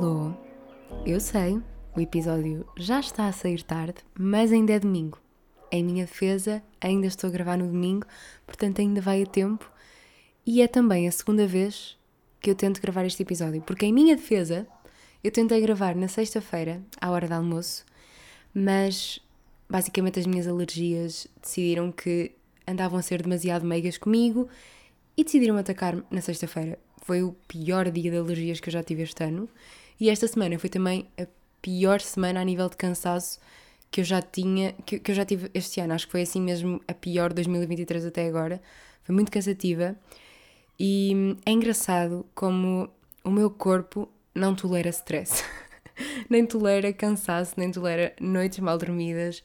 Alô, eu sei, o episódio já está a sair tarde, mas ainda é domingo. Em minha defesa, ainda estou a gravar no domingo, portanto ainda vai a tempo. E é também a segunda vez que eu tento gravar este episódio, porque em minha defesa, eu tentei gravar na sexta-feira, à hora do almoço, mas basicamente as minhas alergias decidiram que andavam a ser demasiado meigas comigo e decidiram atacar-me na sexta-feira. Foi o pior dia de alergias que eu já tive este ano. E esta semana foi também a pior semana a nível de cansaço que eu já tinha, que, que eu já tive este ano. Acho que foi assim mesmo a pior 2023 até agora. Foi muito cansativa. E é engraçado como o meu corpo não tolera stress. nem tolera cansaço, nem tolera noites mal dormidas.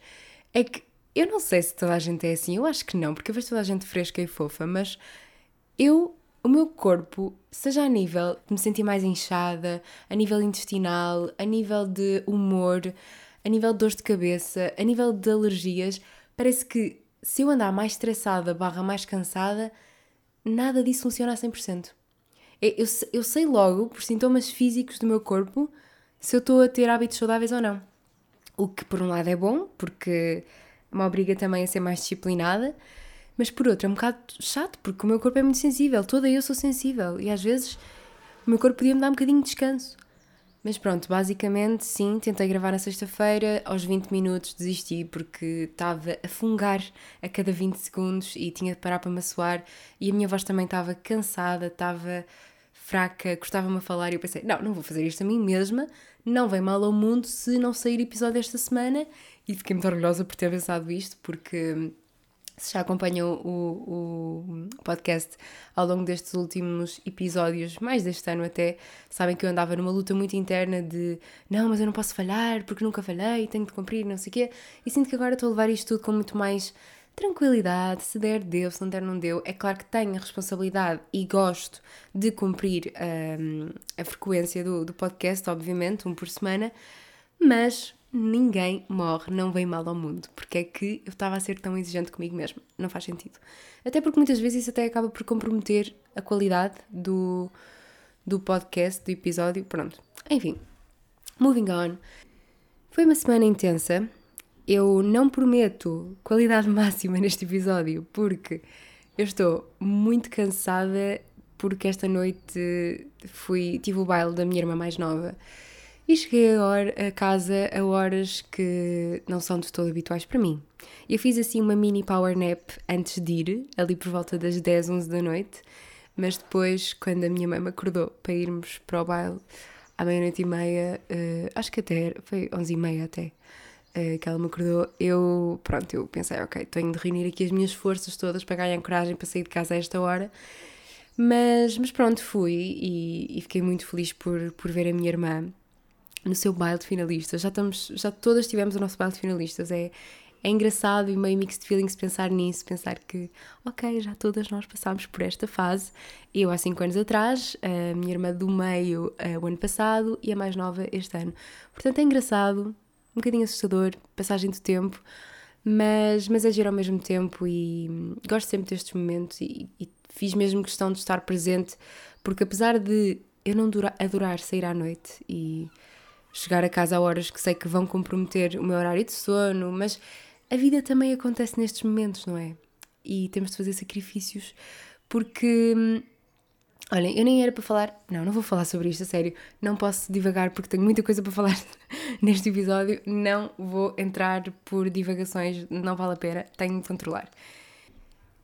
É que eu não sei se toda a gente é assim, eu acho que não, porque eu vejo toda a gente fresca e fofa, mas eu, o meu corpo, seja a nível de me sentir mais inchada, a nível intestinal, a nível de humor, a nível de dores de cabeça, a nível de alergias, parece que se eu andar mais estressada barra mais cansada, nada disso funciona a 100%. Eu, eu, eu sei logo, por sintomas físicos do meu corpo, se eu estou a ter hábitos saudáveis ou não. O que por um lado é bom, porque me obriga também a ser mais disciplinada, mas por outro é um bocado chato, porque o meu corpo é muito sensível, toda eu sou sensível e às vezes o meu corpo podia me dar um bocadinho de descanso. Mas pronto, basicamente sim, tentei gravar na sexta-feira, aos 20 minutos desisti porque estava a fungar a cada 20 segundos e tinha de parar para me assoar e a minha voz também estava cansada, estava fraca, custava-me a falar e eu pensei, não, não vou fazer isto a mim mesma, não vem mal ao mundo se não sair episódio esta semana e fiquei muito orgulhosa por ter pensado isto porque se já acompanham o, o, podcast ao longo destes últimos episódios, mais deste ano até, sabem que eu andava numa luta muito interna de não, mas eu não posso falhar porque nunca falhei, tenho de cumprir, não sei o quê. E sinto que agora estou a levar isto tudo com muito mais tranquilidade. Se der, deu, se não der, não deu. É claro que tenho a responsabilidade e gosto de cumprir um, a frequência do, do podcast, obviamente, um por semana, mas ninguém morre, não vem mal ao mundo. Porque é que eu estava a ser tão exigente comigo mesmo? Não faz sentido. Até porque muitas vezes isso até acaba por comprometer a qualidade do, do podcast, do episódio. Pronto. Enfim, moving on. Foi uma semana intensa. Eu não prometo qualidade máxima neste episódio porque eu estou muito cansada porque esta noite fui tive o baile da minha irmã mais nova e cheguei a, casa a horas que não são de todo habituais para mim. Eu fiz assim uma mini power nap antes de ir, ali por volta das 10, 11 da noite, mas depois, quando a minha mãe me acordou para irmos para o baile, à meia-noite e meia, uh, acho que até, foi 11 e meia até, uh, que ela me acordou, eu, pronto, eu pensei, ok, tenho de reunir aqui as minhas forças todas para ganhar coragem para sair de casa a esta hora, mas, mas pronto, fui e, e fiquei muito feliz por, por ver a minha irmã no seu baile de finalistas. Já, estamos, já todas tivemos o nosso baile de finalistas. É, é engraçado e meio mixed feelings pensar nisso, pensar que, ok, já todas nós passámos por esta fase. Eu há 5 anos atrás, a minha irmã do meio uh, o ano passado e a mais nova este ano. Portanto, é engraçado, um bocadinho assustador, passagem do tempo, mas, mas é giro ao mesmo tempo e hum, gosto sempre destes momentos e, e fiz mesmo questão de estar presente, porque apesar de eu não adorar sair à noite e chegar a casa a horas que sei que vão comprometer o meu horário de sono, mas a vida também acontece nestes momentos, não é? E temos de fazer sacrifícios porque. Hum, olhem, eu nem era para falar. Não, não vou falar sobre isto, a sério. Não posso divagar porque tenho muita coisa para falar neste episódio. Não vou entrar por divagações, não vale a pena, tenho de controlar.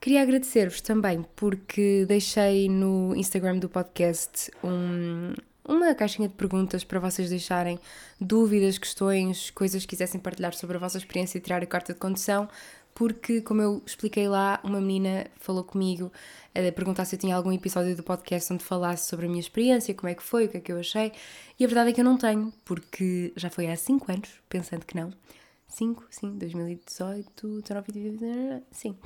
Queria agradecer-vos também porque deixei no Instagram do podcast um, uma caixinha de perguntas para vocês deixarem dúvidas, questões, coisas que quisessem partilhar sobre a vossa experiência de tirar a carta de condução, porque, como eu expliquei lá, uma menina falou comigo a perguntar se eu tinha algum episódio do podcast onde falasse sobre a minha experiência, como é que foi, o que é que eu achei, e a verdade é que eu não tenho, porque já foi há 5 anos, pensando que não. 5, sim, 2018, 19, 20, sim.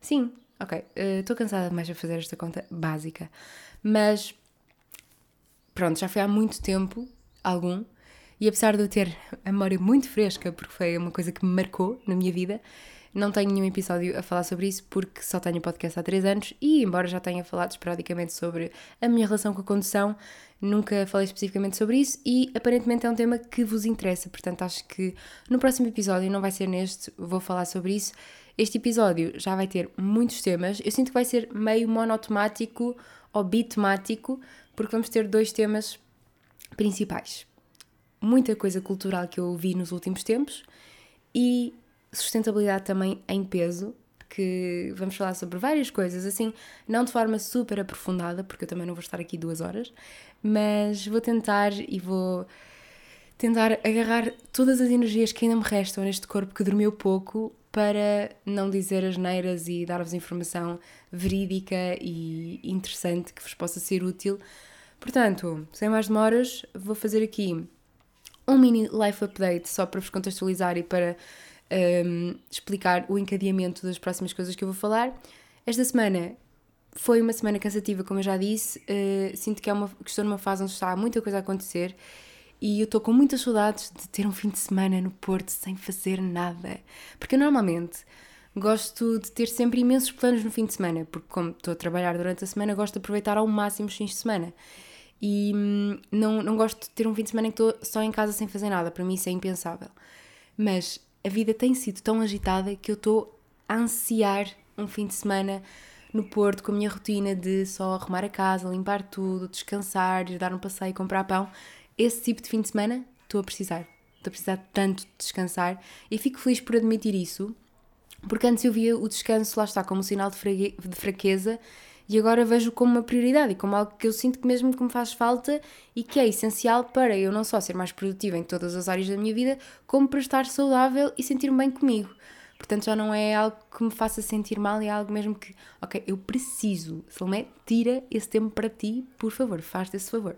Sim, ok. Estou uh, cansada demais de fazer esta conta básica, mas pronto, já foi há muito tempo, algum, e apesar de eu ter a memória muito fresca, porque foi uma coisa que me marcou na minha vida, não tenho nenhum episódio a falar sobre isso porque só tenho podcast há 3 anos e, embora já tenha falado esporadicamente sobre a minha relação com a condução, Nunca falei especificamente sobre isso e aparentemente é um tema que vos interessa, portanto acho que no próximo episódio, não vai ser neste, vou falar sobre isso. Este episódio já vai ter muitos temas. Eu sinto que vai ser meio monotemático ou bitemático, porque vamos ter dois temas principais. Muita coisa cultural que eu vi nos últimos tempos e sustentabilidade também em peso, que vamos falar sobre várias coisas, assim, não de forma super aprofundada, porque eu também não vou estar aqui duas horas, mas vou tentar e vou tentar agarrar todas as energias que ainda me restam neste corpo que dormiu pouco para não dizer as neiras e dar-vos informação verídica e interessante que vos possa ser útil. Portanto, sem mais demoras, vou fazer aqui um mini life update só para vos contextualizar e para um, explicar o encadeamento das próximas coisas que eu vou falar. Esta semana foi uma semana cansativa, como eu já disse. Uh, sinto que, é uma, que estou numa fase onde está muita coisa a acontecer e eu estou com muitas saudades de ter um fim de semana no Porto sem fazer nada. Porque eu normalmente gosto de ter sempre imensos planos no fim de semana, porque como estou a trabalhar durante a semana, gosto de aproveitar ao máximo os fins de semana. E hum, não, não gosto de ter um fim de semana em que estou só em casa sem fazer nada, para mim isso é impensável. Mas a vida tem sido tão agitada que eu estou a ansiar um fim de semana no Porto com a minha rotina de só arrumar a casa, limpar tudo, descansar, ir dar um passeio, comprar pão. Esse tipo de fim de semana estou a precisar. Estou a precisar tanto de descansar e fico feliz por admitir isso, porque antes eu via o descanso, lá está, como um sinal de fraqueza e agora vejo como uma prioridade e como algo que eu sinto que mesmo que me faz falta e que é essencial para eu não só ser mais produtiva em todas as áreas da minha vida, como para estar saudável e sentir-me bem comigo. Portanto, já não é algo que me faça sentir mal, é algo mesmo que, ok, eu preciso. Salomé, tira esse tempo para ti, por favor, faz esse favor.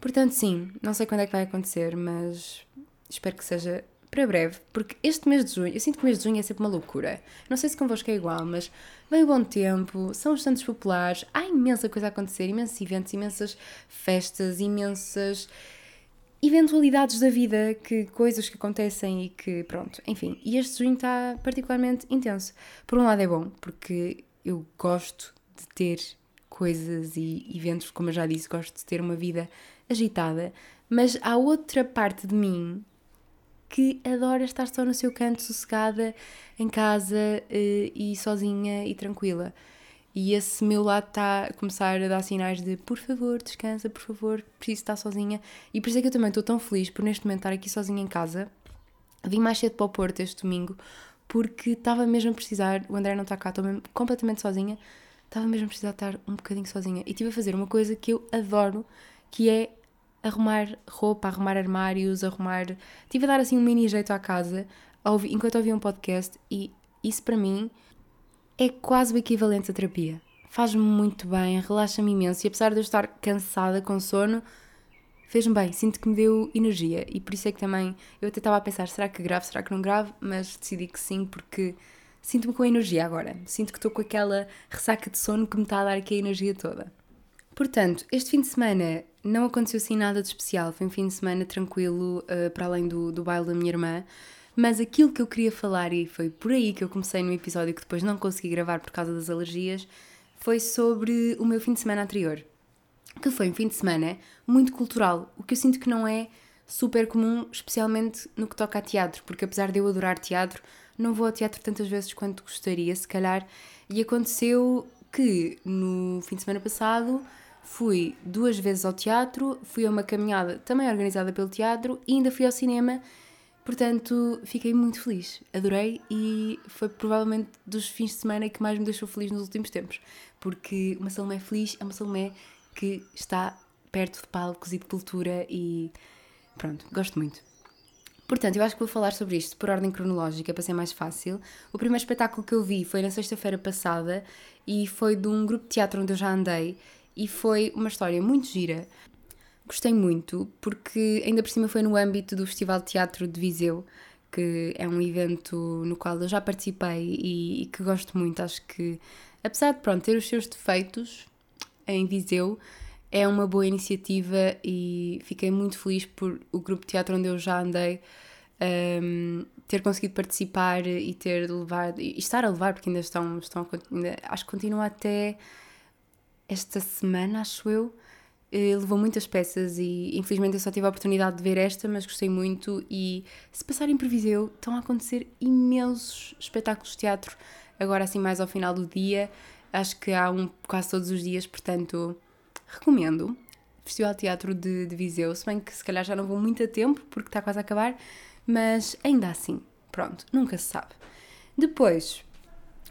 Portanto, sim, não sei quando é que vai acontecer, mas espero que seja para breve, porque este mês de junho, eu sinto que o mês de junho é sempre uma loucura. Não sei se convosco é igual, mas vem o bom tempo, são os Santos Populares, há imensa coisa a acontecer, imensos eventos, imensas festas, imensas eventualidades da vida, que coisas que acontecem e que pronto, enfim. E este junho está particularmente intenso. Por um lado é bom, porque eu gosto de ter coisas e eventos, como eu já disse, gosto de ter uma vida agitada, mas há outra parte de mim que adora estar só no seu canto, sossegada, em casa uh, e sozinha e tranquila. E esse meu lado está a começar a dar sinais de por favor, descansa, por favor, preciso estar sozinha. E por isso é que eu também estou tão feliz por neste momento estar aqui sozinha em casa. Vim mais cedo para o Porto este domingo porque estava mesmo a precisar. O André não está cá, estou completamente sozinha. Estava mesmo a precisar estar um bocadinho sozinha. E estive a fazer uma coisa que eu adoro, que é arrumar roupa, arrumar armários, arrumar. Estive a dar assim um mini jeito à casa enquanto ouvia um podcast e isso para mim é quase o equivalente à terapia. Faz-me muito bem, relaxa-me imenso e apesar de eu estar cansada com sono, fez-me bem, sinto que me deu energia e por isso é que também eu até estava a pensar: será que gravo, será que não gravo? Mas decidi que sim, porque sinto-me com energia agora. Sinto que estou com aquela ressaca de sono que me está a dar aqui a energia toda. Portanto, este fim de semana não aconteceu assim nada de especial, foi um fim de semana tranquilo, uh, para além do, do baile da minha irmã. Mas aquilo que eu queria falar, e foi por aí que eu comecei no episódio que depois não consegui gravar por causa das alergias, foi sobre o meu fim de semana anterior. Que foi um fim de semana muito cultural, o que eu sinto que não é super comum, especialmente no que toca a teatro, porque apesar de eu adorar teatro, não vou ao teatro tantas vezes quanto gostaria, se calhar. E aconteceu que no fim de semana passado Fui duas vezes ao teatro, fui a uma caminhada também organizada pelo teatro e ainda fui ao cinema. Portanto, fiquei muito feliz, adorei e foi provavelmente dos fins de semana que mais me deixou feliz nos últimos tempos, porque uma Salomé feliz é uma Salomé que está perto de palcos e de cultura e pronto, gosto muito. Portanto, eu acho que vou falar sobre isto por ordem cronológica para ser mais fácil. O primeiro espetáculo que eu vi foi na sexta-feira passada e foi de um grupo de teatro onde eu já andei e foi uma história muito gira. Gostei muito porque ainda por cima foi no âmbito do Festival de Teatro de Viseu, que é um evento no qual eu já participei e, e que gosto muito. Acho que, apesar de pronto, ter os seus defeitos em Viseu, é uma boa iniciativa e fiquei muito feliz por o grupo de teatro onde eu já andei um, ter conseguido participar e ter levado e estar a levar porque ainda estão, estão ainda, acho que continua até esta semana, acho eu, Uh, levou muitas peças e infelizmente eu só tive a oportunidade de ver esta, mas gostei muito. E se passarem por Viseu, estão a acontecer imensos espetáculos de teatro, agora assim mais ao final do dia. Acho que há um quase todos os dias, portanto, recomendo. Festival de Teatro de, de Viseu, se bem que se calhar já não vou muito a tempo, porque está quase a acabar, mas ainda assim, pronto, nunca se sabe. Depois,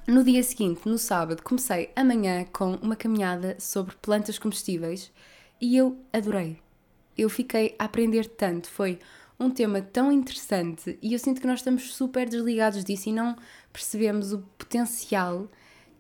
no dia seguinte, no sábado, comecei amanhã com uma caminhada sobre plantas comestíveis e eu adorei. Eu fiquei a aprender tanto, foi um tema tão interessante e eu sinto que nós estamos super desligados disso e não percebemos o potencial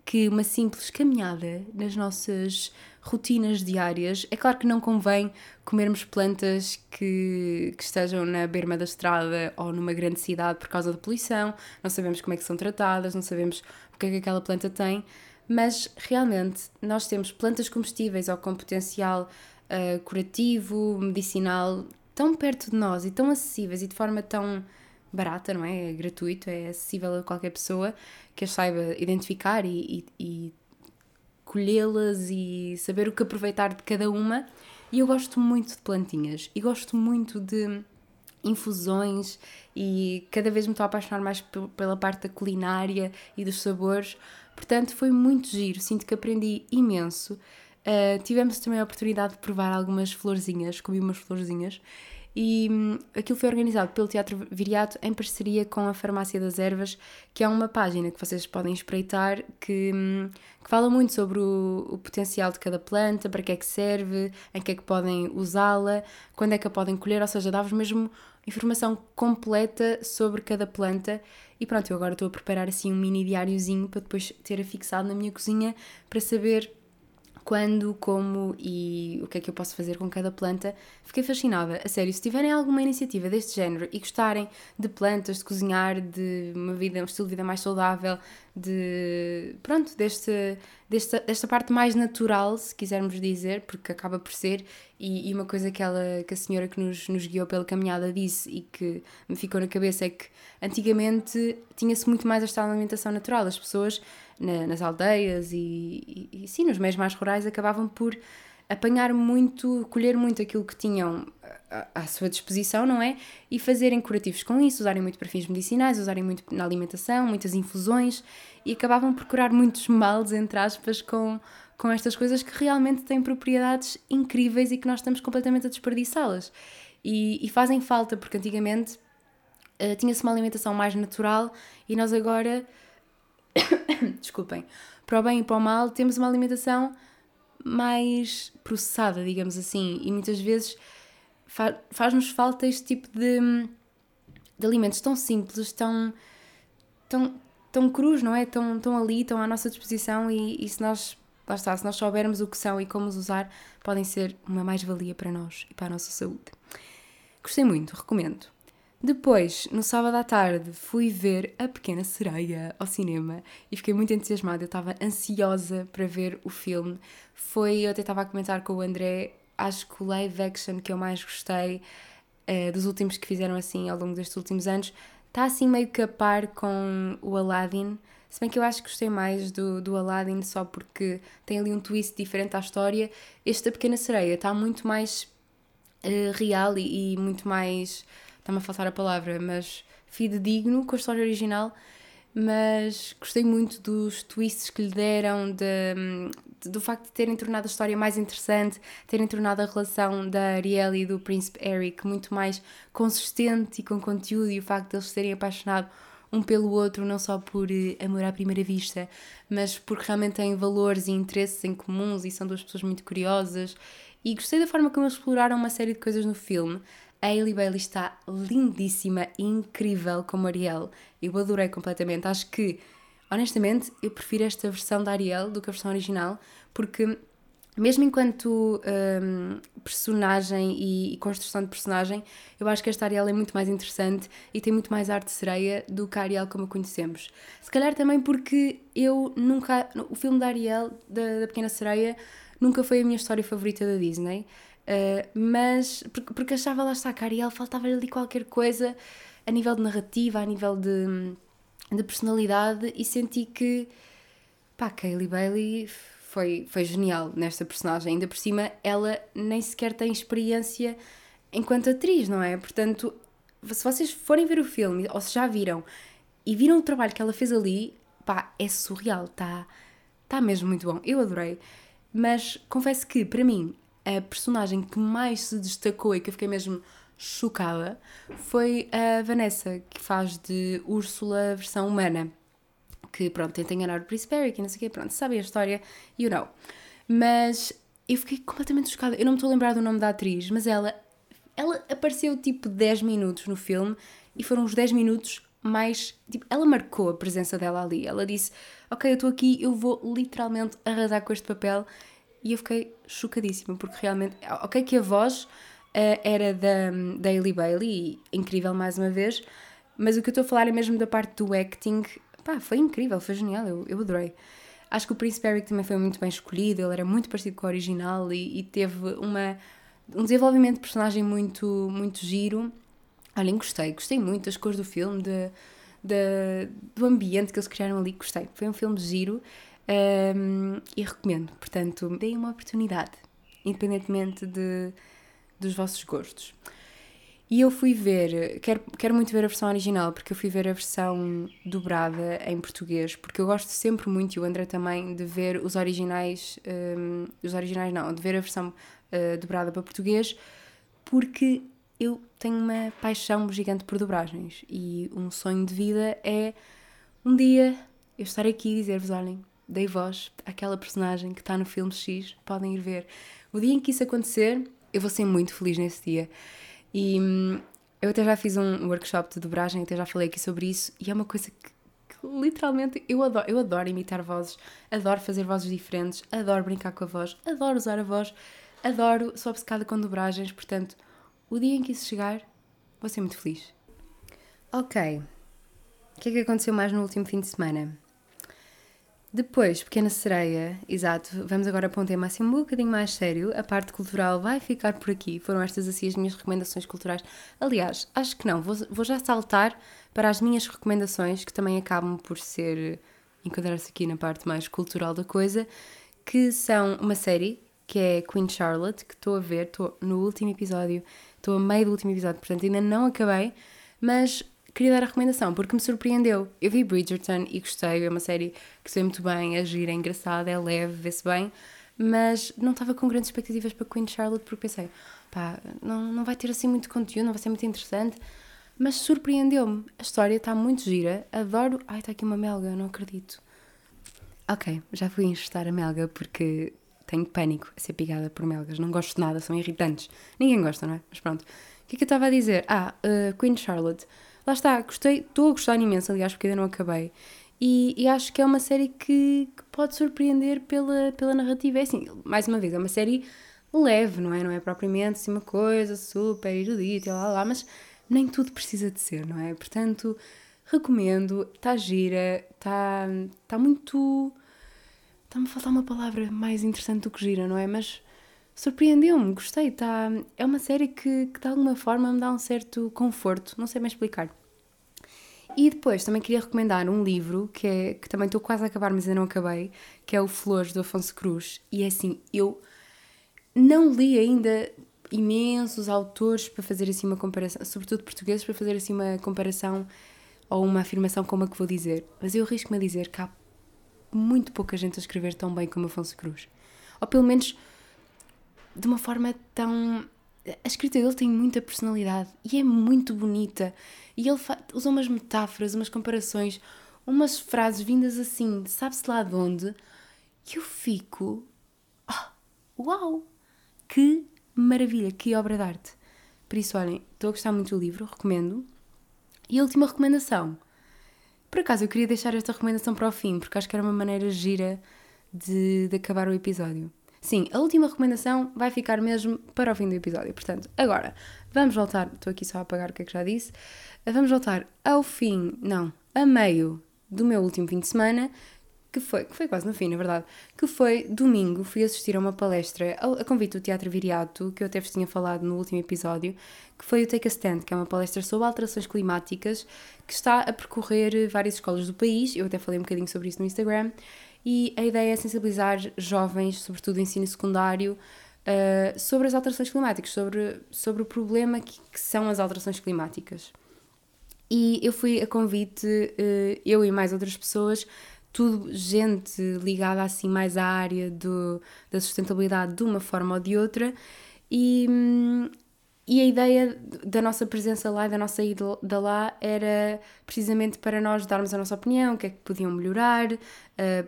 que uma simples caminhada nas nossas rotinas diárias. É claro que não convém comermos plantas que, que estejam na berma da estrada ou numa grande cidade por causa da poluição, não sabemos como é que são tratadas, não sabemos o que é que aquela planta tem, mas realmente nós temos plantas comestíveis ou com potencial uh, curativo, medicinal, tão perto de nós e tão acessíveis e de forma tão barata, não é? É gratuito, é acessível a qualquer pessoa que as saiba identificar e, e, e colhê-las e saber o que aproveitar de cada uma. E eu gosto muito de plantinhas e gosto muito de infusões e cada vez me estou a apaixonar mais pela parte da culinária e dos sabores. Portanto, foi muito giro, sinto que aprendi imenso. Uh, tivemos também a oportunidade de provar algumas florzinhas, comi umas florzinhas e hum, aquilo foi organizado pelo Teatro Viriato em parceria com a Farmácia das Ervas, que é uma página que vocês podem espreitar que, hum, que fala muito sobre o, o, potencial de cada planta, para que é que serve, em que é que podem usá-la, quando é que a podem colher, ou seja, dá-vos mesmo informação completa sobre cada planta. E pronto, eu agora estou a preparar assim um mini diáriozinho para depois ter afixado na minha cozinha para saber quando, como e o que é que eu posso fazer com cada planta. Fiquei fascinada. A sério, se tiverem alguma iniciativa deste género e gostarem de plantas, de cozinhar, de uma vida, um estilo de vida mais saudável, de. pronto, deste, desta, desta parte mais natural, se quisermos dizer, porque acaba por ser, e, e uma coisa que, ela, que a senhora que nos, nos guiou pela caminhada disse e que me ficou na cabeça é que antigamente tinha-se muito mais esta alimentação natural. As pessoas na, nas aldeias e, e, e, sim, nos meios mais rurais acabavam por apanhar muito, colher muito aquilo que tinham à, à sua disposição, não é? E fazerem curativos com isso, usarem muito para fins medicinais, usarem muito na alimentação, muitas infusões e acabavam por curar muitos males, entre aspas, com, com estas coisas que realmente têm propriedades incríveis e que nós estamos completamente a desperdiçá-las. E, e, fazem falta, porque antigamente uh, tinha-se uma alimentação mais natural e nós agora desculpem, para o bem e para o mal, temos uma alimentação mais processada, digamos assim, e muitas vezes fa faz-nos falta este tipo de, de alimentos tão simples, tão, tão, tão crus, não é? Tão, tão ali, tão à nossa disposição e, e se nós, lá está, se nós soubermos o que são e como os usar, podem ser uma mais-valia para nós e para a nossa saúde. Gostei muito, recomendo. Depois, no sábado à tarde, fui ver A Pequena Sereia ao cinema e fiquei muito entusiasmada. Eu estava ansiosa para ver o filme. Foi, eu até estava a comentar com o André, acho que o live action que eu mais gostei uh, dos últimos que fizeram assim ao longo destes últimos anos está assim meio que a par com o Aladdin. Se bem que eu acho que gostei mais do, do Aladdin só porque tem ali um twist diferente à história. Este A Pequena Sereia está muito mais uh, real e, e muito mais está-me a faltar a palavra, mas fidedigno com a história original, mas gostei muito dos twists que lhe deram, de, do facto de terem tornado a história mais interessante, terem tornado a relação da Ariel e do príncipe Eric muito mais consistente e com conteúdo, e o facto de eles terem apaixonado um pelo outro, não só por eh, amor à primeira vista, mas porque realmente têm valores e interesses em comuns e são duas pessoas muito curiosas. E gostei da forma como eles exploraram uma série de coisas no filme. A Hailey Bailey está lindíssima e incrível como Ariel. Eu adorei completamente. Acho que, honestamente, eu prefiro esta versão da Ariel do que a versão original, porque mesmo enquanto um, personagem e, e, construção de personagem, eu acho que esta Ariel é muito mais interessante e tem muito mais arte sereia do que a Ariel como a conhecemos. Se calhar também porque eu nunca. O filme da Ariel, da, da Pequena Sereia, nunca foi a minha história favorita da Disney. Uh, mas porque, porque achava lá está a Ariel, faltava ali qualquer coisa a nível de narrativa, a nível de, de personalidade e senti que pá, Kaylee Bailey foi, foi genial nesta personagem. Ainda por cima, ela nem sequer tem experiência enquanto atriz, não é? Portanto, se vocês forem ver o filme, ou se já viram, e viram o trabalho que ela fez ali, pá, é surreal, está tá mesmo muito bom. Eu adorei. Mas confesso que, para mim, a personagem que mais se destacou e que eu fiquei mesmo chocada foi a Vanessa, que faz de Úrsula versão humana. Que, pronto, tenta enganar o Príncipe Eric e não sei o quê, pronto, sabem a história, you know. Mas eu fiquei completamente chocada. Eu não me estou a lembrar do nome da atriz, mas ela, ela apareceu tipo 10 minutos no filme e foram os 10 minutos mais. Tipo, ela marcou a presença dela ali. Ela disse: Ok, eu estou aqui, eu vou literalmente arrasar com este papel. E eu fiquei chocadíssima, porque realmente. Ok, que a voz uh, era da, da Bailey, incrível mais uma vez, mas o que eu estou a falar é mesmo da parte do acting. Pá, foi incrível, foi genial, eu, eu adorei. Acho que o Príncipe Eric também foi muito bem escolhido, ele era muito parecido com o original e, e teve uma, um desenvolvimento de personagem muito, muito giro. Olhem, gostei, gostei muito das cores do filme, de, de, do ambiente que eles criaram ali, gostei. Foi um filme giro um, e recomendo. Portanto, deem uma oportunidade, independentemente de, dos vossos gostos. E eu fui ver, quero, quero muito ver a versão original, porque eu fui ver a versão dobrada em português, porque eu gosto sempre muito, e o André também, de ver os originais, um, os originais não, de ver a versão uh, dobrada para português, porque eu tenho uma paixão gigante por dobragens, e um sonho de vida é um dia eu estar aqui e dizer-vos, olhem, dei voz àquela personagem que está no filme X, podem ir ver. O dia em que isso acontecer, eu vou ser muito feliz nesse dia. E hum, eu até já fiz um workshop de dobragem, até já falei aqui sobre isso, e é uma coisa que, que literalmente eu adoro. Eu adoro imitar vozes, adoro fazer vozes diferentes, adoro brincar com a voz, adoro usar a voz, adoro, sou obcecada com dobragens, portanto, o dia em que isso chegar, vou ser muito feliz. Ok. O que é que aconteceu mais no último fim de semana? Depois, Pequena Sereia, exato, vamos agora para um tema assim um bocadinho mais sério. A parte cultural vai ficar por aqui. Foram estas assim as minhas recomendações culturais. Aliás, acho que não, vou, vou já saltar para as minhas recomendações, que também acabam por ser enquadrar-se aqui na parte mais cultural da coisa, que são uma série que é Queen Charlotte, que estou a ver, estou no último episódio, estou a meio do último episódio, portanto ainda não acabei, mas queria dar a recomendação porque me surpreendeu. Eu vi Bridgerton e gostei, é uma série que sei muito bem, é gira, é engraçada, é leve, vê-se bem, mas não estava com grandes expectativas para Queen Charlotte porque pensei, pá, não, não vai ter assim muito conteúdo, não vai ser muito interessante, mas surpreendeu-me. A história está muito gira, adoro. Ai, está aqui uma melga, não acredito. Ok, já fui enxertar a melga porque tenho pânico a ser picada por melgas, não gosto de nada, são irritantes. Ninguém gosta, não é? Mas pronto. O que é que eu estava a dizer? Ah, uh, Queen Charlotte lá está, gostei, estou a gostar imenso, aliás, porque ainda não acabei. E, e acho que é uma série que, que, pode surpreender pela, pela narrativa. É assim, mais uma vez, é uma série leve, não é? Não é propriamente assim uma coisa super erudita lá lá, mas nem tudo precisa de ser, não é? Portanto, recomendo, está gira, está tá muito. Está-me a faltar uma palavra mais interessante do que gira, não é? Mas surpreendeu-me, gostei. Tá, é uma série que, que de alguma forma me dá um certo conforto, não sei bem explicar. E depois também queria recomendar um livro que, é, que também estou quase a acabar, mas ainda não acabei, que é o Flores do Afonso Cruz. E é assim, eu não li ainda imensos autores para fazer assim uma comparação, sobretudo portugueses, para fazer assim uma comparação ou uma afirmação como a que vou dizer. Mas eu arrisco-me a dizer que há muito pouca gente a escrever tão bem como Afonso Cruz. Ou pelo menos de uma forma tão. A escrita dele tem muita personalidade e é muito bonita. E ele usa umas metáforas, umas comparações, umas frases vindas assim, sabe-se lá de onde, que eu fico. Oh, uau! Que maravilha, que obra de arte! Por isso, olhem, estou a gostar muito do livro, recomendo. E a última recomendação. Por acaso, eu queria deixar esta recomendação para o fim, porque acho que era uma maneira gira de, de acabar o episódio. Sim, a última recomendação vai ficar mesmo para o fim do episódio. Portanto, agora vamos voltar. Estou aqui só a apagar o que é que já disse. Vamos voltar ao fim, não, a meio do meu último fim de semana, que foi, que foi quase no fim, na verdade, que foi domingo, fui assistir a uma palestra a, convite do Teatro Viriato, que eu até vos tinha falado no último episódio, que foi o Take a Stand, que é uma palestra sobre alterações climáticas, que está a percorrer várias escolas do país, eu até falei um bocadinho sobre isso no Instagram, e a ideia é sensibilizar jovens, sobretudo ensino secundário, uh, sobre as alterações climáticas, sobre, sobre o problema que, que, são as alterações climáticas. E eu fui a convite, uh, eu e mais outras pessoas, tudo gente ligada assim mais à área do, da sustentabilidade de uma forma ou de outra, e, hum, e a ideia da nossa presença lá e da nossa ida lá era precisamente para nós darmos a nossa opinião, o que é que podiam melhorar, uh,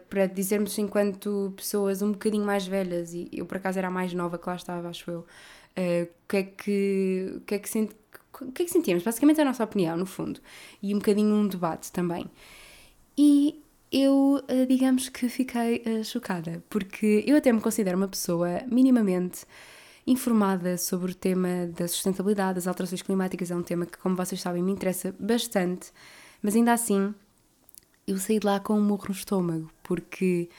para dizermos enquanto pessoas um bocadinho mais velhas, e eu por acaso era a mais nova que lá estava, acho eu, uh, o que é que, o que, é que, senti, o que é que sentíamos? Basicamente a nossa opinião, no fundo, e um bocadinho um debate também. E eu, uh, digamos que fiquei chocada, porque eu até me considero uma pessoa minimamente informada sobre o tema da sustentabilidade, das alterações climáticas. É um tema que, como vocês sabem, me interessa bastante, mas ainda assim eu saí de lá com um morro no estômago, porque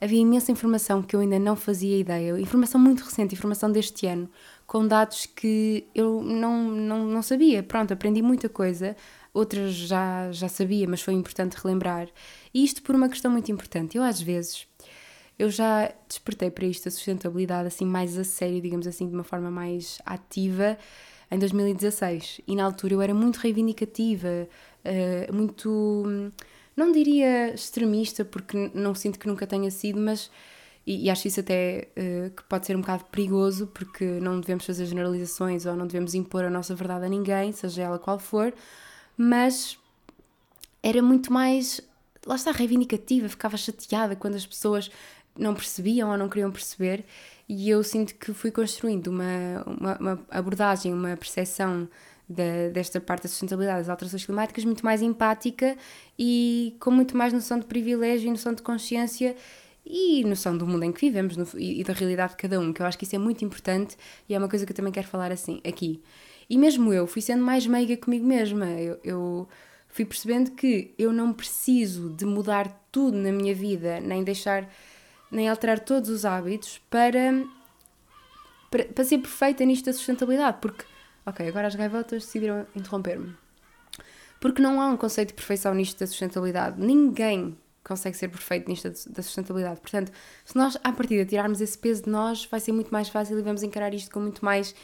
havia imensa informação que eu ainda não fazia ideia, informação muito recente, informação deste ano, com dados que eu não, não, não sabia. Pronto, aprendi muita coisa, outras já, já sabia, mas foi importante relembrar. E isto por uma questão muito importante. Eu, às vezes, eu já despertei para isto a sustentabilidade assim mais a sério, digamos assim, de uma forma mais ativa em 2016. E na altura eu era muito reivindicativa, uh, muito, não diria extremista, porque não sinto que nunca tenha sido, mas. E, e acho isso até uh, que pode ser um bocado perigoso, porque não devemos fazer generalizações ou não devemos impor a nossa verdade a ninguém, seja ela qual for, mas era muito mais lá está, reivindicativa, ficava chateada quando as pessoas não percebiam ou não queriam perceber, e eu sinto que fui construindo uma, uma, uma abordagem, uma percepção de, desta parte da sustentabilidade das alterações climáticas muito mais empática e com muito mais noção de privilégio e noção de consciência e noção do mundo em que vivemos no, e, e, da realidade de cada um, que eu acho que isso é muito importante e é uma coisa que eu também quero falar assim aqui. E mesmo eu fui sendo mais meiga comigo mesma. Eu, eu fui percebendo que eu não preciso de mudar tudo na minha vida, nem deixar nem alterar todos os hábitos para, para, para ser perfeita nisto da sustentabilidade. Porque, ok, agora as gaivotas decidiram interromper-me. Porque não há um conceito de perfeição nisto da sustentabilidade. Ninguém consegue ser perfeito nisto da sustentabilidade. Portanto, se nós, à partida, tirarmos esse peso de nós, vai ser muito mais fácil e vamos encarar isto com muito mais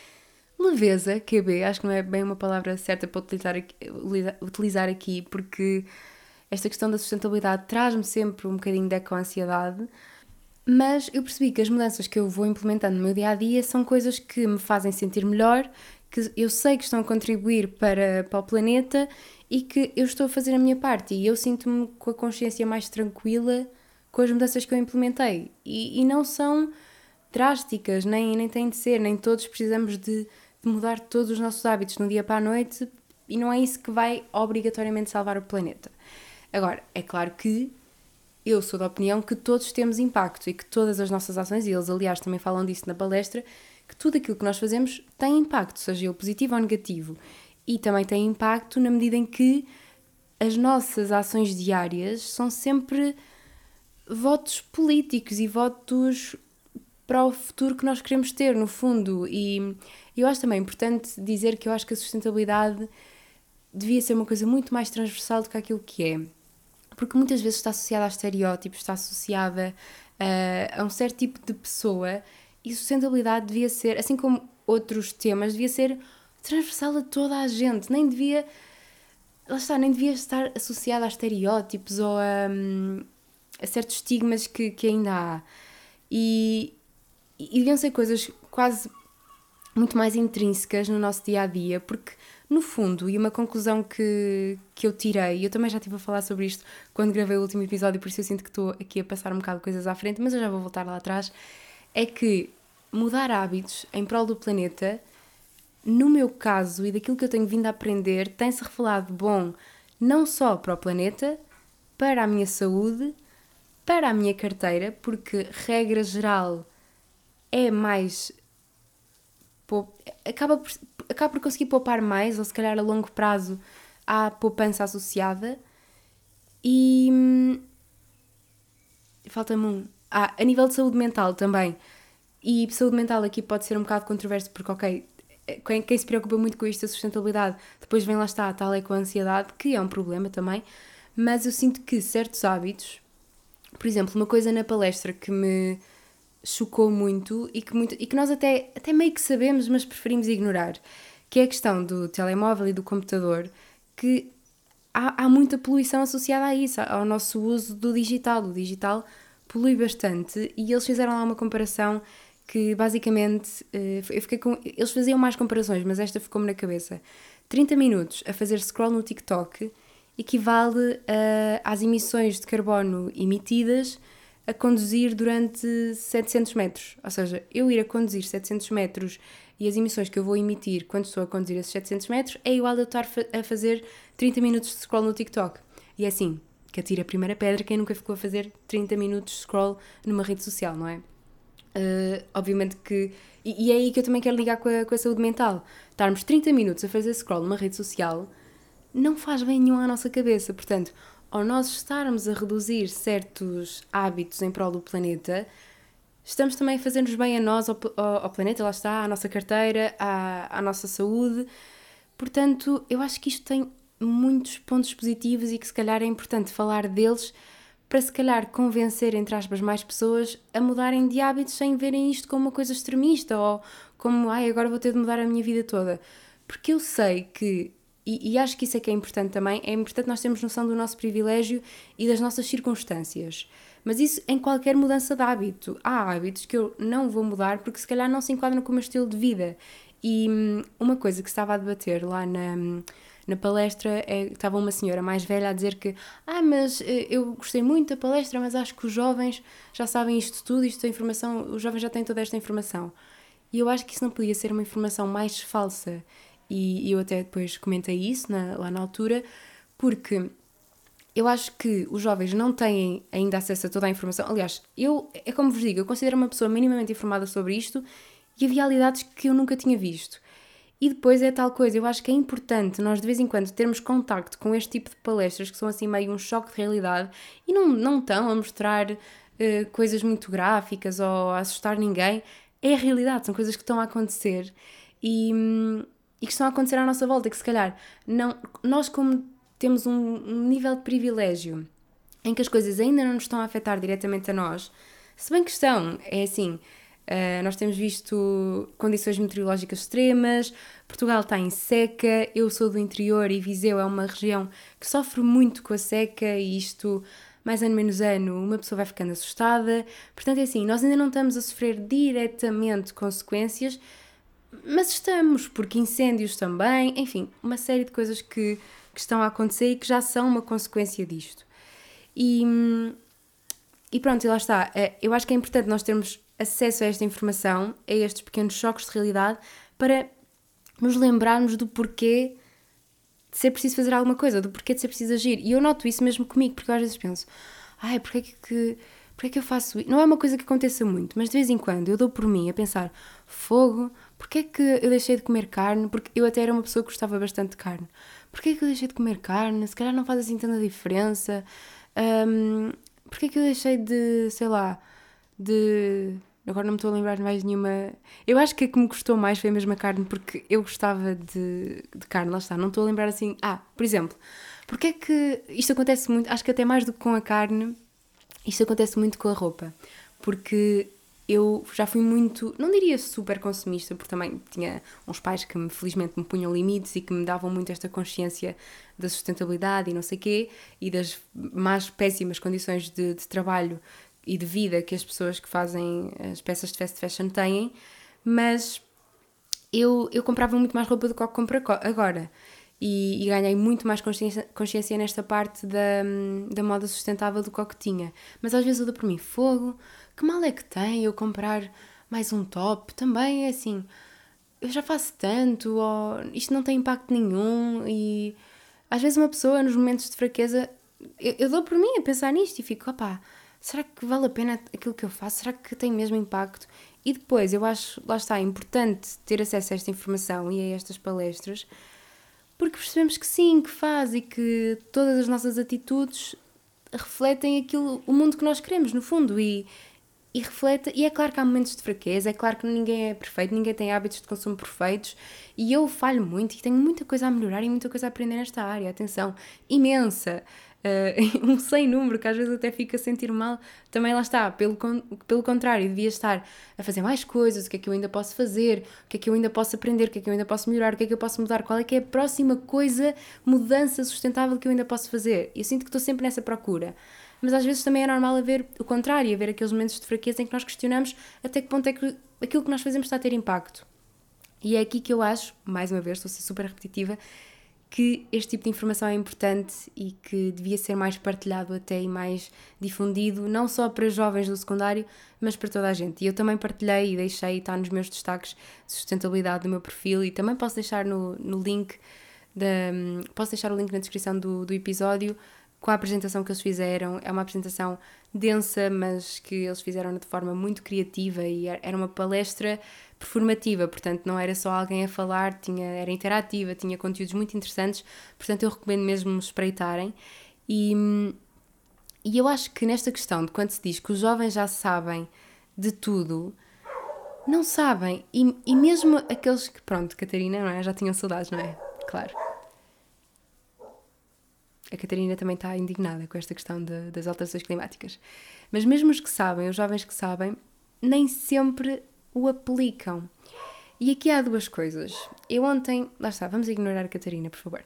leveza, QB. Acho que não é bem uma palavra certa para utilizar aqui, utilizar aqui porque esta questão da sustentabilidade traz-me sempre um bocadinho de eco-ansiedade mas eu percebi que as mudanças que eu vou implementando no meu dia a dia são coisas que me fazem sentir melhor, que eu sei que estão a contribuir para, para o planeta e que eu estou a fazer a minha parte. E eu sinto-me com a consciência mais tranquila com as mudanças que eu implementei. E, e não são drásticas, nem, nem têm de ser, nem todos precisamos de, de mudar todos os nossos hábitos no dia para a noite e não é isso que vai obrigatoriamente salvar o planeta. Agora, é claro que eu sou da opinião que todos temos impacto e que todas as nossas ações, e eles aliás também falam disso na palestra, que tudo aquilo que nós fazemos tem impacto, seja ele positivo ou negativo. E também tem impacto na medida em que as nossas ações diárias são sempre votos políticos e votos para o futuro que nós queremos ter, no fundo. E eu acho também importante dizer que eu acho que a sustentabilidade devia ser uma coisa muito mais transversal do que aquilo que é porque muitas vezes está associada a estereótipos, está associada uh, a um certo tipo de pessoa e sustentabilidade devia ser, assim como outros temas, devia ser transversal a toda a gente, nem devia, lá está, nem devia estar associada a estereótipos ou a, hum, a certos estigmas que, que ainda há. E, e deviam ser coisas quase muito mais intrínsecas no nosso dia a dia, porque no fundo, e uma conclusão que, que eu tirei, eu também já estive a falar sobre isto quando gravei o último episódio, por isso eu sinto que estou aqui a passar um bocado de coisas à frente, mas eu já vou voltar lá atrás, é que mudar hábitos em prol do planeta, no meu caso e daquilo que eu tenho vindo a aprender, tem-se revelado bom não só para o planeta, para a minha saúde, para a minha carteira, porque regra geral é mais acaba por, acaba por conseguir poupar mais, ou se calhar a longo prazo há poupança associada. E. Hum, falta-me um. Ah, a nível de saúde mental também. E saúde mental aqui pode ser um bocado controverso, porque, ok, quem, quem se preocupa muito com isto, a sustentabilidade, depois vem lá está tal é com a ansiedade, que é um problema também, mas eu sinto que certos hábitos por exemplo, uma coisa na palestra que me chocou muito e que, muito, e que nós até, até meio que sabemos, mas preferimos ignorar, que é a questão do telemóvel e do computador, que há, há muita poluição associada a isso, ao nosso uso do digital. O digital polui bastante e eles fizeram lá uma comparação que basicamente eh, eu fiquei com, eles faziam mais comparações, mas esta ficou-me na cabeça. 30 minutos a fazer scroll no TikTok equivale a, às emissões de carbono emitidas a conduzir durante 700 metros. Ou seja, eu ir a conduzir 700 metros e as emissões que eu vou emitir quando estou a conduzir esses 700 metros é igual a estar a fazer 30 minutos de scroll no TikTok. E é assim, que atira a primeira pedra quem nunca ficou a fazer 30 minutos de scroll numa rede social, não é? Uh, obviamente que. E, e, é aí que eu também quero ligar com a, com a saúde mental. Estarmos 30 minutos a fazer scroll numa rede social não faz bem nenhum à nossa cabeça. Portanto, ao nós estarmos a reduzir certos hábitos em prol do planeta, estamos também a fazer-nos bem a nós, ao, ao, planeta, lá está, à nossa carteira, à, à nossa saúde. Portanto, eu acho que isto tem muitos pontos positivos e que se calhar é importante falar deles para se calhar convencer, entre aspas, mais pessoas a mudarem de hábitos sem verem isto como uma coisa extremista ou como, ai, agora vou ter de mudar a minha vida toda. Porque eu sei que e, e, acho que isso é que é importante também, é importante nós termos noção do nosso privilégio e das nossas circunstâncias. Mas isso em qualquer mudança de hábito. Há hábitos que eu não vou mudar porque se calhar não se enquadram com o meu estilo de vida. E hum, uma coisa que estava a debater lá na, na palestra é, estava uma senhora mais velha a dizer que ah, mas eh, eu gostei muito da palestra, mas acho que os jovens já sabem isto tudo, isto é informação, os jovens já têm toda esta informação. E eu acho que isso não podia ser uma informação mais falsa e, eu até depois comentei isso na, lá na altura, porque eu acho que os jovens não têm ainda acesso a toda a informação. Aliás, eu, é como vos digo, eu considero uma pessoa minimamente informada sobre isto e havia realidades que eu nunca tinha visto. E depois é tal coisa, eu acho que é importante nós de vez em quando termos contacto com este tipo de palestras que são assim meio um choque de realidade e não, não estão a mostrar uh, coisas muito gráficas ou a assustar ninguém. É a realidade, são coisas que estão a acontecer e, hum, e que estão a acontecer à nossa volta, que se calhar não, nós como temos um, nível de privilégio em que as coisas ainda não nos estão a afetar diretamente a nós, se bem que estão, é assim, uh, nós temos visto condições meteorológicas extremas, Portugal está em seca, eu sou do interior e Viseu é uma região que sofre muito com a seca e isto, mais ano menos ano, uma pessoa vai ficando assustada. Portanto, é assim, nós ainda não estamos a sofrer diretamente consequências, mas estamos, porque incêndios também, enfim, uma série de coisas que, que estão a acontecer e que já são uma consequência disto. E, e pronto, e lá está. É, eu acho que é importante nós termos acesso a esta informação, a estes pequenos choques de realidade, para nos lembrarmos do porquê de ser preciso fazer alguma coisa, do porquê de ser preciso agir. E eu noto isso mesmo comigo, porque eu às vezes penso, ai, porquê que, porquê que eu faço isso? Não é uma coisa que aconteça muito, mas de vez em quando eu dou por mim a pensar, fogo, Porquê é que eu deixei de comer carne? Porque eu até era uma pessoa que gostava bastante de carne. Porquê é que eu deixei de comer carne? Se calhar não faz assim tanta diferença. Um, porquê é que eu deixei de, sei lá, de... Agora não me estou a lembrar mais nenhuma... Eu acho que a que me gostou mais foi a mesma carne porque eu gostava de, de carne, lá está. Não estou a lembrar assim... Ah, por exemplo, porquê é que isto acontece muito, acho que até mais do que com a carne, isto acontece muito com a roupa. Porque eu já fui muito, não diria super consumista, porque também tinha uns pais que me, felizmente me punham limites e que me davam muito esta consciência da sustentabilidade e não sei quê, e das mais péssimas condições de, de trabalho e de vida que as pessoas que fazem as peças de fast fashion têm, mas eu, eu comprava muito mais roupa do que compro agora. E, e, ganhei muito mais consciência, consciência nesta parte da, da moda sustentável do que que tinha. Mas às vezes eu dou por mim fogo, que mal é que tem eu comprar mais um top? Também é assim, eu já faço tanto, ou isto não tem impacto nenhum, e às vezes uma pessoa nos momentos de fraqueza, eu, eu dou por mim a pensar nisto e fico, opá, será que vale a pena aquilo que eu faço? Será que tem mesmo impacto? E depois eu acho, lá está, importante ter acesso a esta informação e a estas palestras, porque percebemos que sim, que faz e que todas as nossas atitudes refletem aquilo, o mundo que nós queremos, no fundo, e e reflete. E é claro que há momentos de fraqueza, é claro que ninguém é perfeito, ninguém tem hábitos de consumo perfeitos e eu falho muito e tenho muita coisa a melhorar e muita coisa a aprender nesta área. Atenção, imensa. uh, um sem número, que às vezes até fica a sentir mal, também lá está, pelo, pelo contrário, devia estar a fazer mais coisas, o que é que eu ainda posso fazer, o que é que eu ainda posso aprender, o que é que eu ainda posso melhorar, o que é que eu posso mudar, qual é que é a próxima coisa, mudança sustentável que eu ainda posso fazer. Eu sinto que estou sempre nessa procura. Mas às vezes também é normal haver o contrário, haver aqueles momentos de fraqueza em que nós questionamos até que ponto é que aquilo que nós fazemos está a ter impacto. E é aqui que eu acho, mais uma vez, estou a ser super repetitiva, que este tipo de informação é importante e que devia ser mais partilhado até e mais difundido, não só para jovens do secundário, mas para toda a gente. E eu também partilhei e deixei, está nos meus destaques de sustentabilidade do meu perfil e também posso deixar no, no link, posso deixar o link na descrição do, do episódio com a apresentação que eles fizeram. É uma apresentação densa, mas que eles fizeram de forma muito criativa e era uma palestra performativa, portanto não era só alguém a falar, tinha, era interativa, tinha conteúdos muito interessantes, portanto eu recomendo mesmo espreitarem. E, e eu acho que nesta questão de quando se diz que os jovens já sabem de tudo, não sabem, e, e mesmo aqueles que, pronto, Catarina, não é? Já tinham saudades, não é? Claro. A Catarina também está indignada com esta questão de, das alterações climáticas. Mas mesmo os que sabem, os jovens que sabem, nem sempre o aplicam. E aqui há duas coisas. Eu ontem, lá está, vamos ignorar a Catarina, por favor.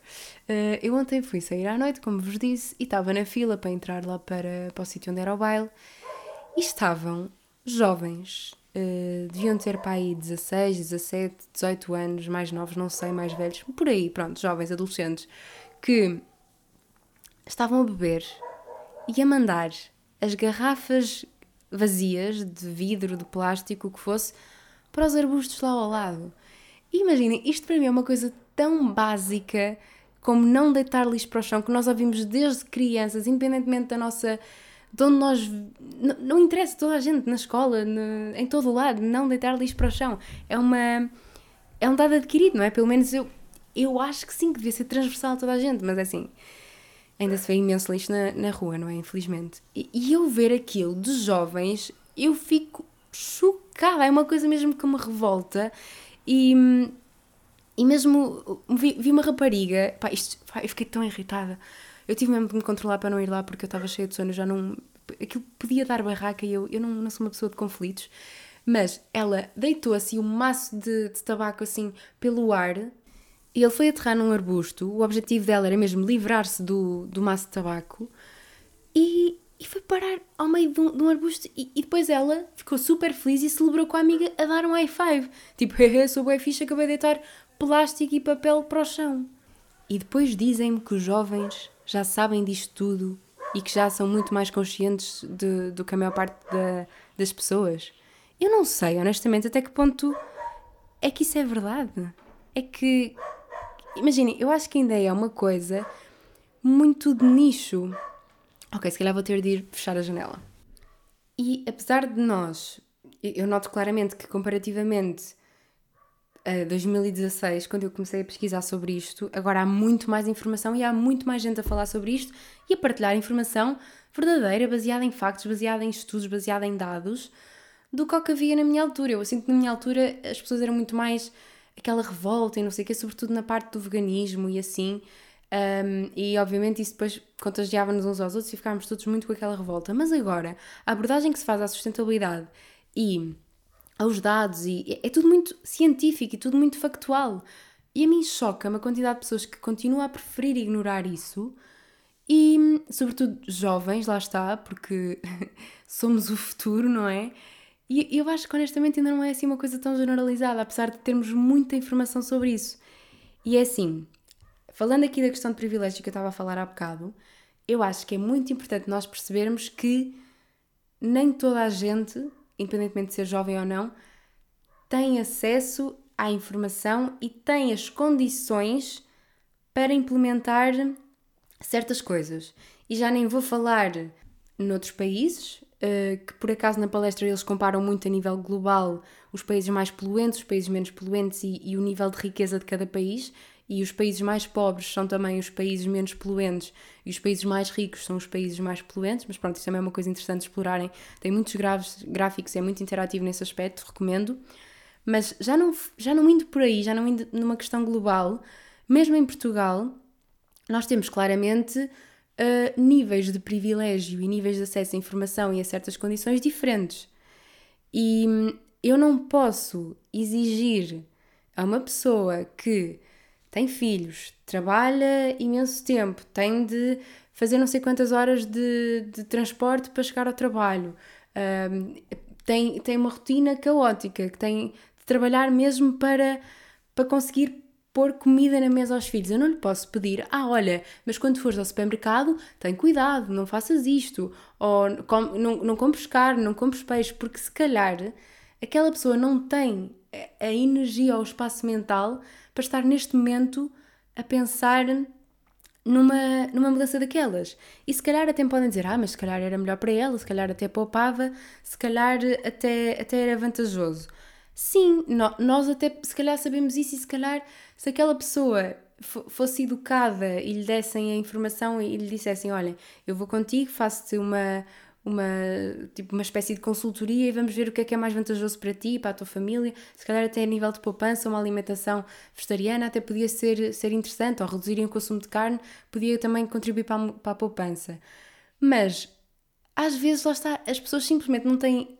Uh, eu ontem fui sair à noite, como vos disse, e estava na fila para entrar lá para, para o sítio onde era o baile, e estavam jovens, uh, deviam ter para aí 16, 17, 18 anos, mais novos, não sei, mais velhos, por aí, pronto, jovens, adolescentes, que estavam a beber e a mandar as garrafas vazias de vidro, de plástico, o que fosse, para os arbustos lá ao lado. imaginem, isto para mim é uma coisa tão básica como não deitar lixo para o chão, que nós ouvimos desde crianças, independentemente da nossa. de onde nós. Não, não interessa toda a gente, na escola, no, em todo o lado, não deitar lixo para o chão. É uma. é um dado adquirido, não é? Pelo menos eu. eu acho que sim, que devia ser transversal a toda a gente, mas é assim ainda se vê imenso lixo na, na rua, não é? Infelizmente. E, e, eu ver aquilo de jovens, eu fico chocada. É uma coisa mesmo que me revolta. E, e mesmo vi, vi uma rapariga, pá, isto, pá, eu fiquei tão irritada. Eu tive mesmo de me controlar para não ir lá porque eu estava cheia de sono, já não. Aquilo podia dar barraca e eu, eu não, não sou uma pessoa de conflitos. Mas ela deitou assim um maço de, de tabaco assim pelo ar e ele foi aterrar num arbusto, o objetivo dela era mesmo livrar-se do, do maço de tabaco e, e foi parar ao meio de um, de um arbusto e, e, depois ela ficou super feliz e celebrou com a amiga a dar um high five. Tipo, sou bem fixe, acabei de deitar plástico e papel para o chão. E depois dizem-me que os jovens já sabem disto tudo e que já são muito mais conscientes de, do que a maior parte da, das pessoas. Eu não sei, honestamente, até que ponto é que isso é verdade. É que Imaginem, eu acho que ainda é uma coisa muito de nicho. Ok, se calhar vou ter de ir fechar a janela. E apesar de nós, eu noto claramente que comparativamente a 2016, quando eu comecei a pesquisar sobre isto, agora há muito mais informação e há muito mais gente a falar sobre isto e a partilhar informação verdadeira, baseada em factos, baseada em estudos, baseada em dados, do que o que havia na minha altura. Eu sinto que na minha altura as pessoas eram muito mais aquela revolta e não sei o quê, sobretudo na parte do veganismo e assim. Um, e obviamente isso depois contagiava-nos uns aos outros e ficámos todos muito com aquela revolta. Mas agora, a abordagem que se faz à sustentabilidade e aos dados, e é tudo muito científico e tudo muito factual. E a mim choca-me a quantidade de pessoas que continuam a preferir ignorar isso e, sobretudo, jovens, lá está, porque somos o futuro, não é? E eu acho que honestamente ainda não é assim uma coisa tão generalizada, apesar de termos muita informação sobre isso. E é assim, falando aqui da questão de privilégio que eu estava a falar há bocado, eu acho que é muito importante nós percebermos que nem toda a gente, independentemente de ser jovem ou não, tem acesso à informação e tem as condições para implementar certas coisas. E já nem vou falar noutros países, que por acaso na palestra eles comparam muito a nível global os países mais poluentes, os países menos poluentes e, e o nível de riqueza de cada país. E os países mais pobres são também os países menos poluentes e os países mais ricos são os países mais poluentes. Mas pronto, isso também é uma coisa interessante de explorarem. Tem muitos gráficos, é muito interativo nesse aspecto, recomendo. Mas já não, já não indo por aí, já não indo numa questão global, mesmo em Portugal, nós temos claramente uh, níveis de privilégio e níveis de acesso à informação e a certas condições diferentes. E hum, eu não posso exigir a uma pessoa que tem filhos, trabalha imenso tempo, tem de fazer não sei quantas horas de, de transporte para chegar ao trabalho, um, tem, tem uma rotina caótica, que tem de trabalhar mesmo para, para conseguir pôr comida na mesa aos filhos. Eu não lhe posso pedir, ah, olha, mas quando fores ao supermercado, tem cuidado, não faças isto, ou com, não, não compres carne, não compres peixe, porque se calhar aquela pessoa não tem a energia ou o espaço mental para estar neste momento a pensar numa, numa mudança daquelas. E se calhar até podem dizer, ah, mas se calhar era melhor para ela, se calhar até poupava, se calhar até, até era vantajoso. Sim, nós até se calhar sabemos isso e se calhar se aquela pessoa fosse educada e lhe dessem a informação e lhe dissessem, olha, eu vou contigo, faço-te uma, uma, tipo, uma espécie de consultoria e vamos ver o que é que é mais vantajoso para ti, para a tua família, se calhar até a nível de poupança, uma alimentação vegetariana até podia ser, ser interessante, ou reduzirem o consumo de carne, podia também contribuir para a, para a poupança. Mas, às vezes, lá está, as pessoas simplesmente não têm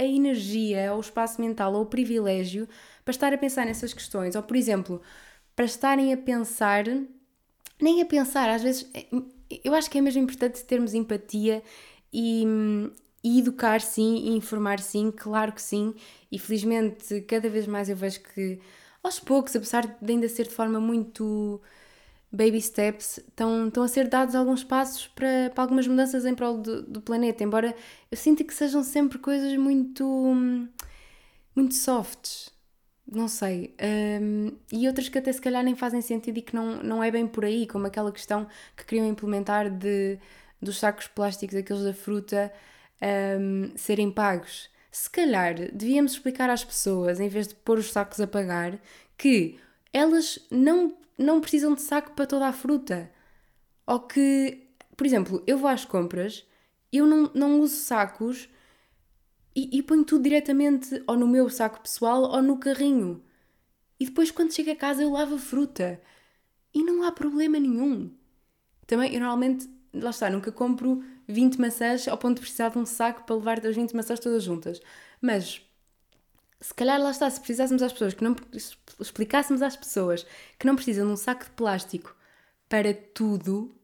a energia, ou o espaço mental, ou o privilégio para estar a pensar nessas questões, ou, por exemplo, para estarem a pensar, nem a pensar, às vezes, eu acho que é mesmo importante termos empatia e, e educar sim, e informar sim, claro que sim, e felizmente cada vez mais eu vejo que aos poucos, apesar de ainda ser de forma muito baby steps, estão, estão a ser dados alguns passos para, para algumas mudanças em prol do, do planeta, embora eu sinta que sejam sempre coisas muito, muito softs, não sei, um, e outras que até se calhar nem fazem sentido e que não, não é bem por aí, como aquela questão que queriam implementar de dos sacos plásticos, aqueles da fruta, um, serem pagos. Se calhar devíamos explicar às pessoas, em vez de pôr os sacos a pagar, que elas não, não precisam de saco para toda a fruta. Ou que, por exemplo, eu vou às compras, eu não, não uso sacos e, e ponho tudo diretamente ou no meu saco pessoal ou no carrinho. E depois, quando chego a casa, eu lavo a fruta. E não há problema nenhum. Também, eu normalmente lá está, nunca compro 20 maçãs ao ponto de precisar de um saco para levar as 20 maçãs todas juntas. Mas se calhar lá está, se precisássemos às pessoas que não explicássemos às pessoas que não precisam de um saco de plástico para tudo,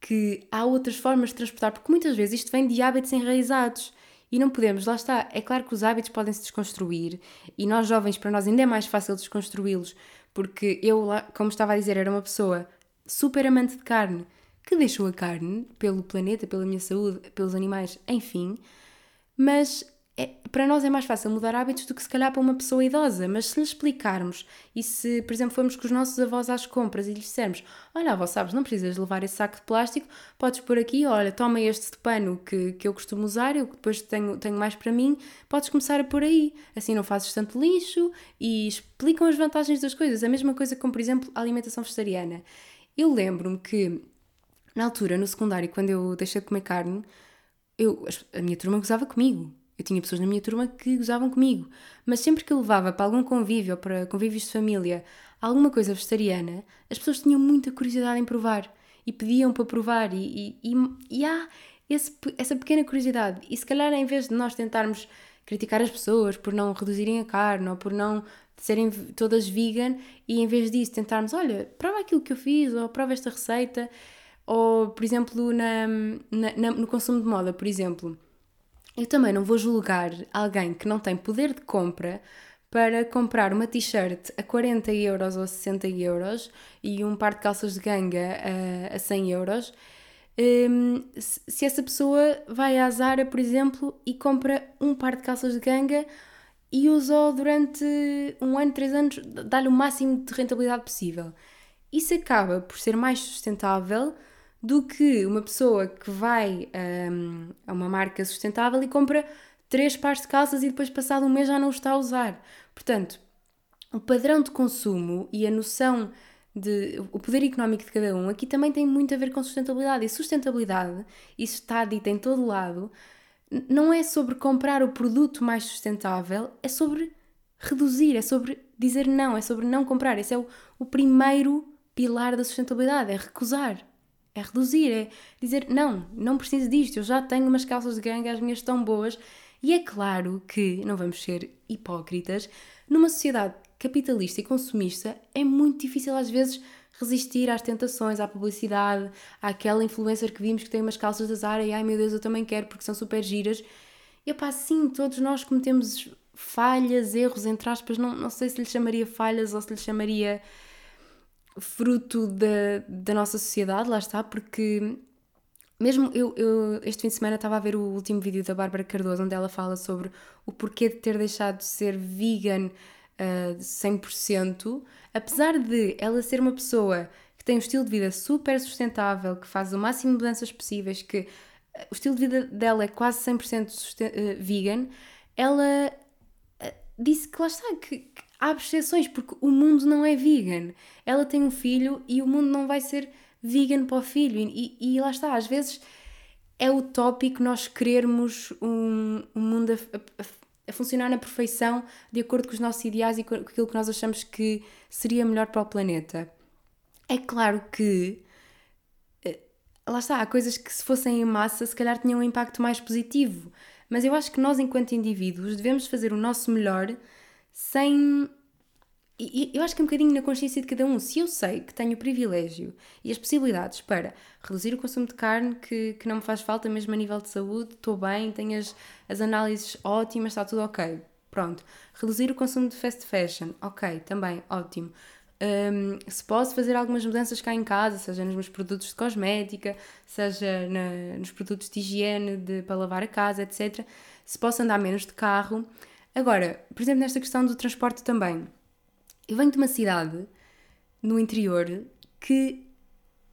que há outras formas de transportar, porque muitas vezes isto vem de hábitos enraizados e não podemos, lá está. É claro que os hábitos podem se desconstruir e nós jovens, para nós ainda é mais fácil desconstruí-los, porque eu, como estava a dizer, era uma pessoa super amante de carne que deixou a carne pelo planeta, pela minha saúde, pelos animais, enfim. Mas é, para nós é mais fácil mudar hábitos do que se calhar para uma pessoa idosa. Mas se lhe explicarmos e se, por exemplo, formos com os nossos avós às compras e lhes dissermos: Olha, avó, sabes, não precisas levar esse saco de plástico, podes pôr aqui, olha, toma este de pano que, que eu costumo usar, eu depois tenho, tenho mais para mim, podes começar a pôr aí. Assim não fazes tanto lixo e explicam as vantagens das coisas. A mesma coisa como, por exemplo, a alimentação vegetariana. Eu lembro-me que na altura, no secundário, quando eu deixei de comer carne, eu, a minha turma gozava comigo. Eu tinha pessoas na minha turma que gozavam comigo. Mas sempre que eu levava para algum convívio ou para convívios de família alguma coisa vegetariana, as pessoas tinham muita curiosidade em provar. E pediam para provar. E, e, e, e há esse, essa pequena curiosidade. E se calhar, em vez de nós tentarmos criticar as pessoas por não reduzirem a carne ou por não serem todas vegan, e em vez disso tentarmos, olha, prova aquilo que eu fiz ou prova esta receita ou, por exemplo, na, na, na, no consumo de moda, por exemplo. Eu também não vou julgar alguém que não tem poder de compra para comprar uma t-shirt a 40 euros ou a 60 euros e um par de calças de ganga a, a 100 euros. Um, se essa pessoa vai à Zara, por exemplo, e compra um par de calças de ganga e usa durante um ano, três anos, dá-lhe o máximo de rentabilidade possível. Isso acaba por ser mais sustentável do que uma pessoa que vai um, a uma marca sustentável e compra três pares de calças e depois, passado um mês, já não está a usar. Portanto, o padrão de consumo e a noção de o poder económico de cada um aqui também tem muito a ver com sustentabilidade. E sustentabilidade, isso está dito em todo lado, não é sobre comprar o produto mais sustentável, é sobre reduzir, é sobre dizer não, é sobre não comprar. Esse é o, o primeiro pilar da sustentabilidade, é recusar É reduzir, é dizer, não, não preciso disto, eu já tenho umas calças de ganga, as minhas estão boas. E é claro que, não vamos ser hipócritas, numa sociedade capitalista e consumista é muito difícil às vezes resistir às tentações, à publicidade, àquela influencer que vimos que tem umas calças da Zara e ai meu Deus, eu também quero porque são super giras. E pá, sim, todos nós cometemos falhas, erros, entre aspas, não, não sei se lhe chamaria falhas ou se lhe chamaria fruto da, da nossa sociedade, lá está, porque mesmo eu, eu, este fim de semana estava a ver o último vídeo da Bárbara Cardoso, onde ela fala sobre o porquê de ter deixado de ser vegan uh, 100%, apesar de ela ser uma pessoa que tem um estilo de vida super sustentável, que faz o máximo de mudanças possíveis, que uh, o estilo de vida dela é quase 100% uh, vegan, ela disse que lá está, que, que há exceções, porque o mundo não é vegan. Ela tem um filho e o mundo não vai ser vegan para o filho. E, e, lá está, às vezes é utópico nós querermos um, um mundo a, a, a, funcionar na perfeição de acordo com os nossos ideais e com aquilo que nós achamos que seria melhor para o planeta. É claro que eh, lá está, há coisas que se fossem em massa se calhar tinham um impacto mais positivo. Mas eu acho que nós, enquanto indivíduos, devemos fazer o nosso melhor sem. E eu acho que é um bocadinho na consciência de cada um. Se eu sei que tenho o privilégio e as possibilidades para reduzir o consumo de carne, que, que não me faz falta, mesmo a nível de saúde, estou bem, tenho as, as análises ótimas, está tudo ok. Pronto. Reduzir o consumo de fast fashion, ok, também, ótimo. Um, se posso fazer algumas mudanças cá em casa, seja nos meus produtos de cosmética, seja na, nos produtos de higiene de, para lavar a casa, etc. Se posso andar menos de carro, Agora, por exemplo, nesta questão do transporte também. Eu venho de uma cidade no interior que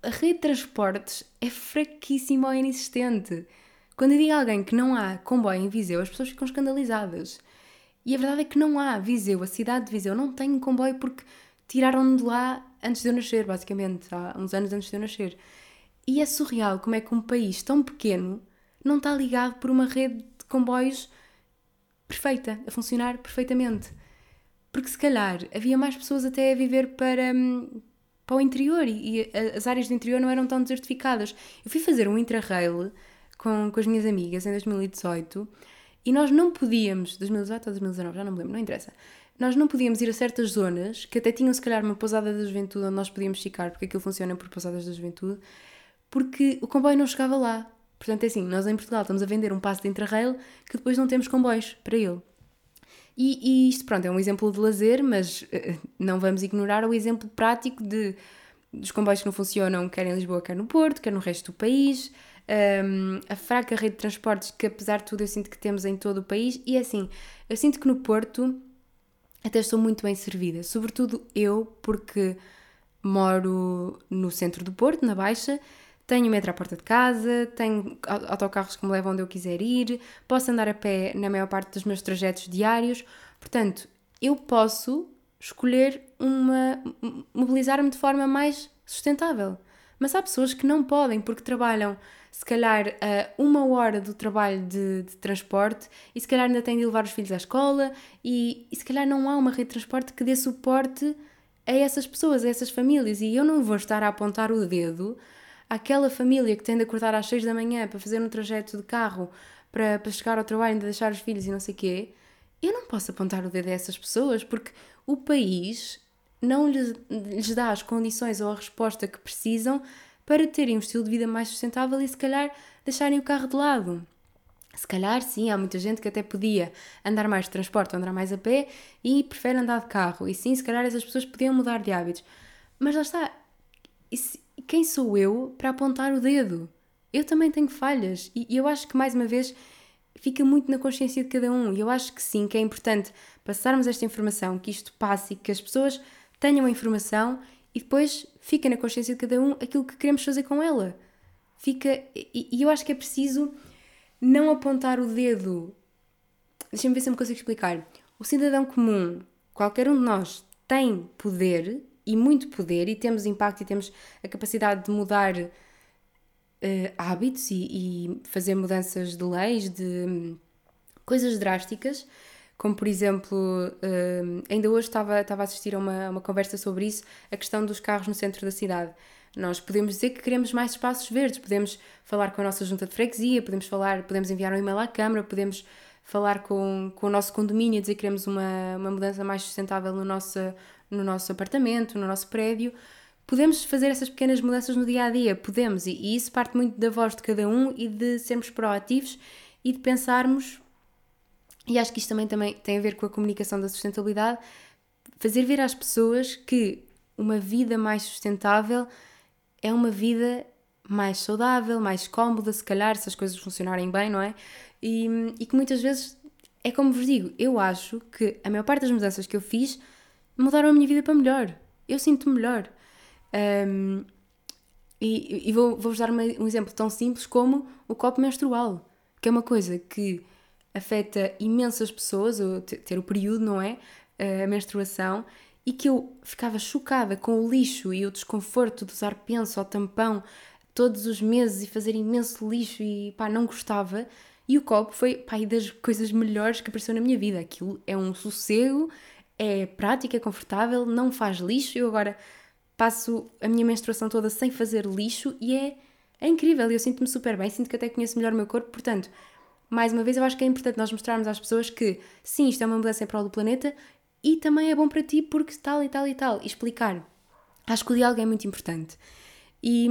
a rede de transportes é fraquíssima ou inexistente. Quando eu digo a alguém que não há comboio em Viseu, as pessoas ficam escandalizadas. E a verdade é que não há. Viseu, a cidade de Viseu, não tem comboio porque tiraram-me de lá antes de eu nascer, basicamente, há uns anos antes de eu nascer. E é surreal como é que um país tão pequeno não está ligado por uma rede de comboios perfeita, a funcionar perfeitamente. Porque se calhar havia mais pessoas até a viver para, hum, para o interior e, e as áreas do interior não eram tão desertificadas. Eu fui fazer um intra-rail com, com as minhas amigas em 2018 e nós não podíamos, 2018 ou 2019, já não me lembro, não interessa. Nós não podíamos ir a certas zonas que até tinham se calhar uma pousada da juventude onde nós podíamos ficar, porque aquilo funciona por pousadas da juventude, porque o comboio não chegava lá. Portanto, é assim, nós em Portugal estamos a vender um passo de Interrail que depois não temos comboios para ele. E, e isto, pronto, é um exemplo de lazer, mas uh, não vamos ignorar o exemplo prático de, dos comboios que não funcionam, quer em Lisboa, quer no Porto, quer no resto do país, um, a fraca rede de transportes que, apesar de tudo, eu sinto que temos em todo o país. E é assim, eu sinto que no Porto até estou muito bem servida, sobretudo eu, porque moro no centro do Porto, na Baixa, tenho metro à porta de casa, tenho autocarros que me levam onde eu quiser ir, posso andar a pé na maior parte dos meus trajetos diários. Portanto, eu posso escolher uma. mobilizar-me de forma mais sustentável. Mas há pessoas que não podem porque trabalham, se calhar, a uma hora do trabalho de, de transporte e se calhar ainda têm de levar os filhos à escola e, e se calhar não há uma rede de transporte que dê suporte a essas pessoas, a essas famílias. E eu não vou estar a apontar o dedo aquela família que tem de acordar às 6 da manhã para fazer um trajeto de carro para, para chegar ao trabalho, de deixar os filhos e não sei o quê, eu não posso apontar o dedo a essas pessoas porque o país não lhes, lhes dá as condições ou a resposta que precisam para terem um estilo de vida mais sustentável e se calhar deixarem o carro de lado. Se calhar, sim, há muita gente que até podia andar mais de transporte ou andar mais a pé e prefere andar de carro. E sim, se calhar essas pessoas podiam mudar de hábitos. Mas lá está, quem sou eu para apontar o dedo? Eu também tenho falhas e eu acho que, mais uma vez, fica muito na consciência de cada um. E eu acho que sim, que é importante passarmos esta informação, que isto passe e que as pessoas tenham a informação e depois fica na consciência de cada um aquilo que queremos fazer com ela. Fica. E, e eu acho que é preciso não apontar o dedo. Deixa-me ver se eu me consigo explicar. O cidadão comum, qualquer um de nós, tem poder e muito poder e temos impacto e temos a capacidade de mudar uh, hábitos e, e, fazer mudanças de leis, de um, coisas drásticas, como por exemplo, uh, ainda hoje estava, estava a assistir a uma, uma conversa sobre isso, a questão dos carros no centro da cidade. Nós podemos dizer que queremos mais espaços verdes, podemos falar com a nossa junta de freguesia, podemos falar, podemos enviar um e-mail à Câmara, podemos falar com, com o nosso condomínio, dizer que queremos uma, uma mudança mais sustentável no nosso, no nosso apartamento, no nosso prédio. Podemos fazer essas pequenas mudanças no dia a dia, podemos, e, e isso parte muito da voz de cada um e de sermos proativos e de pensarmos, e acho que isto também, também tem a ver com a comunicação da sustentabilidade, fazer ver às pessoas que uma vida mais sustentável é uma vida mais saudável, mais cómoda, se calhar, se as coisas funcionarem bem, não é? E, e que muitas vezes, é como vos digo, eu acho que a maior parte das mudanças que eu fiz mudaram a minha vida para melhor. Eu sinto-me melhor. Um, e, e vou, vou-vos dar uma, um exemplo tão simples como o copo menstrual, que é uma coisa que afeta imensas pessoas, ou ter o período, não é? A menstruação, e que eu ficava chocada com o lixo e o desconforto de usar penso ou tampão todos os meses e fazer imenso lixo e pá, não gostava. E o copo foi pá, das coisas melhores que apareceu na minha vida. Aquilo é um sossego, é prático, é confortável, não faz lixo. Eu agora passo a minha menstruação toda sem fazer lixo e é, é incrível. Eu sinto-me super bem, sinto que até conheço melhor o meu corpo. Portanto, mais uma vez, eu acho que é importante nós mostrarmos às pessoas que sim, isto é uma mudança em prol do planeta e também é bom para ti porque tal e tal e tal. E explicar. Acho que o diálogo é muito importante. E,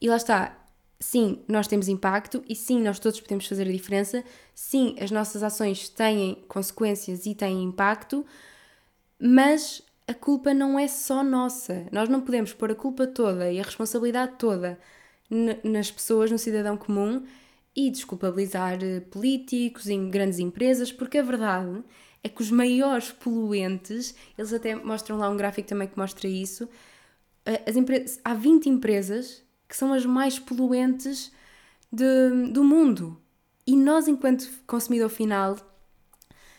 e lá está. Sim, nós temos impacto e sim, nós todos podemos fazer a diferença. Sim, as nossas ações têm consequências e têm impacto, mas a culpa não é só nossa. Nós não podemos pôr a culpa toda e a responsabilidade toda nas pessoas, no cidadão comum e desculpabilizar eh, políticos e grandes empresas, porque a verdade é que os maiores poluentes, eles até mostram lá um gráfico também que mostra isso, eh, as empresas, há 20 empresas que são as mais poluentes de, do mundo. E nós, enquanto consumidor final,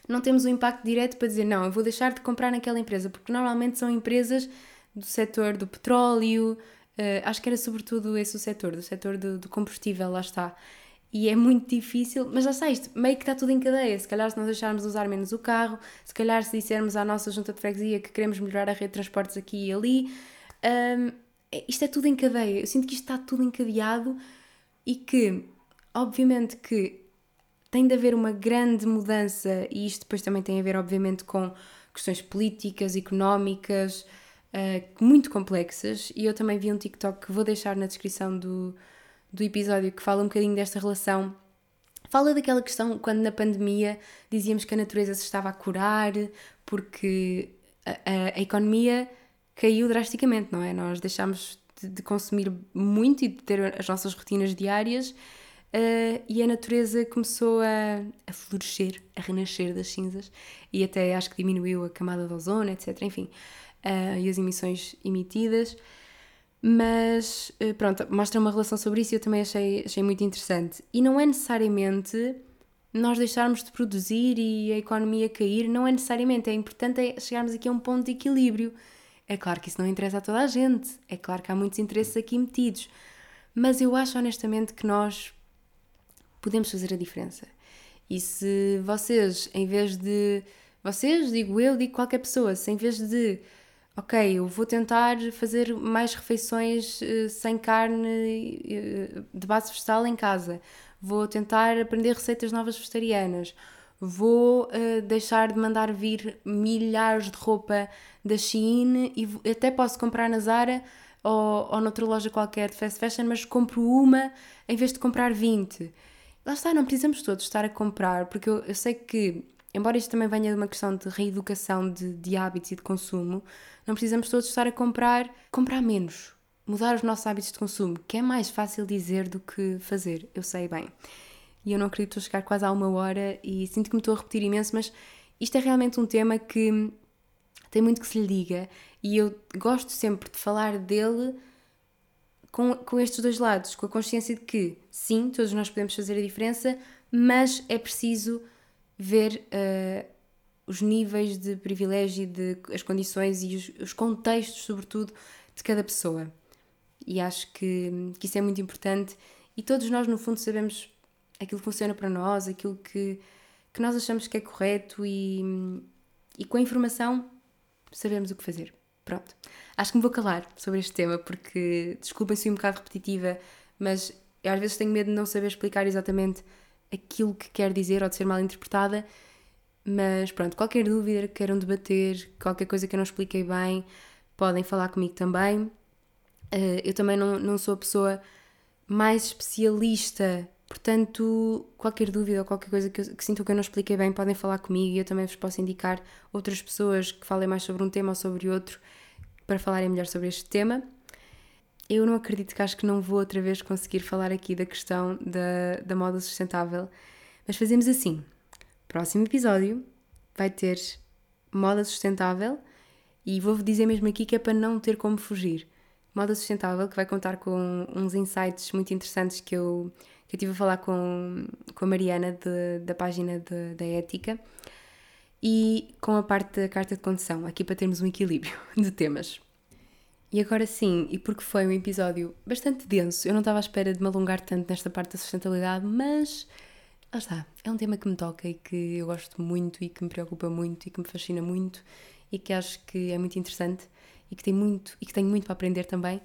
não temos o um impacto direto para dizer não, eu vou deixar de comprar naquela empresa, porque normalmente são empresas do setor do petróleo, uh, acho que era sobretudo esse o setor, do setor do, do combustível, lá está. E é muito difícil, mas já está isto, meio que está tudo em cadeia. Se calhar, se nós deixarmos de usar menos o carro, se calhar, se dissermos à nossa junta de freguesia que queremos melhorar a rede de transportes aqui e ali, um, isto é tudo em cadeia. Eu sinto que isto está tudo encadeado e que, obviamente, que tem de haver uma grande mudança, e isto depois também tem a ver, obviamente, com questões políticas, económicas, uh, muito complexas. E eu também vi um TikTok que vou deixar na descrição do do episódio que fala um bocadinho desta relação. Fala daquela questão quando na pandemia dizíamos que a natureza se estava a curar porque a, a, a economia caiu drasticamente, não é? Nós deixámos de, de, consumir muito e de ter as nossas rotinas diárias uh, e a natureza começou a, a florescer, a renascer das cinzas e até acho que diminuiu a camada de ozono, etc. Enfim, uh, e as emissões emitidas. Mas eh, pronto, mostra uma relação sobre isso e eu também achei, achei muito interessante. E não é necessariamente nós deixarmos de produzir e a economia cair, não é necessariamente. É importante é chegarmos aqui a um ponto de equilíbrio. É claro que isso não interessa a toda a gente, é claro que há muitos interesses aqui metidos, mas eu acho honestamente que nós podemos fazer a diferença. E se vocês, em vez de. Vocês, digo eu, digo qualquer pessoa, se em vez de ok, eu vou tentar fazer mais refeições uh, sem carne uh, de base vegetal em casa, vou tentar aprender receitas novas vegetarianas, vou uh, deixar de mandar vir milhares de roupa da Shein e até posso comprar na Zara ou, ou noutra loja qualquer de fast fashion, mas compro uma em vez de comprar 20. Lá está, não precisamos todos estar a comprar, porque eu, eu sei que embora isto também venha de uma questão de reeducação de, de hábitos e de consumo, não precisamos todos estar a comprar, comprar menos, mudar os nossos hábitos de consumo, que é mais fácil dizer do que fazer, eu sei bem. E eu não acredito estou a chegar quase a uma hora e sinto que me estou a repetir imenso, mas isto é realmente um tema que tem muito que se lhe diga e eu gosto sempre de falar dele com, com estes dois lados, com a consciência de que sim, todos nós podemos fazer a diferença, mas é preciso ver uh, os níveis de privilégio, de, as condições e os, os, contextos, sobretudo, de cada pessoa. E acho que, que isso é muito importante e todos nós, no fundo, sabemos aquilo que funciona para nós, aquilo que, que nós achamos que é correto e, e com a informação sabemos o que fazer. Pronto. Acho que me vou calar sobre este tema porque, desculpem se um bocado repetitiva, mas eu às vezes tenho medo de não saber explicar exatamente aquilo que quer dizer ou de ser mal interpretada. Mas pronto, qualquer dúvida que queiram debater, qualquer coisa que eu não expliquei bem, podem falar comigo também. Uh, eu também não, não sou a pessoa mais especialista, portanto, qualquer dúvida ou qualquer coisa que, que sintam que eu não expliquei bem, podem falar comigo e eu também vos posso indicar outras pessoas que falem mais sobre um tema ou sobre outro para falarem melhor sobre este tema. Eu não acredito que acho que não vou outra vez conseguir falar aqui da questão da, da moda sustentável, mas fazemos assim. Próximo episódio vai ter moda sustentável e vou-vos dizer mesmo aqui que é para não ter como fugir. Moda Sustentável, que vai contar com uns insights muito interessantes que eu, que eu tive a falar com, com a Mariana de, da página de, da Ética e com a parte da carta de condução, aqui para termos um equilíbrio de temas. E agora sim, e porque foi um episódio bastante denso, eu não estava à espera de me alongar tanto nesta parte da sustentabilidade, mas lá está, é um tema que me toca e que eu gosto muito e que me preocupa muito e que me fascina muito e que acho que é muito interessante e que, tem muito, e que tenho muito para aprender também.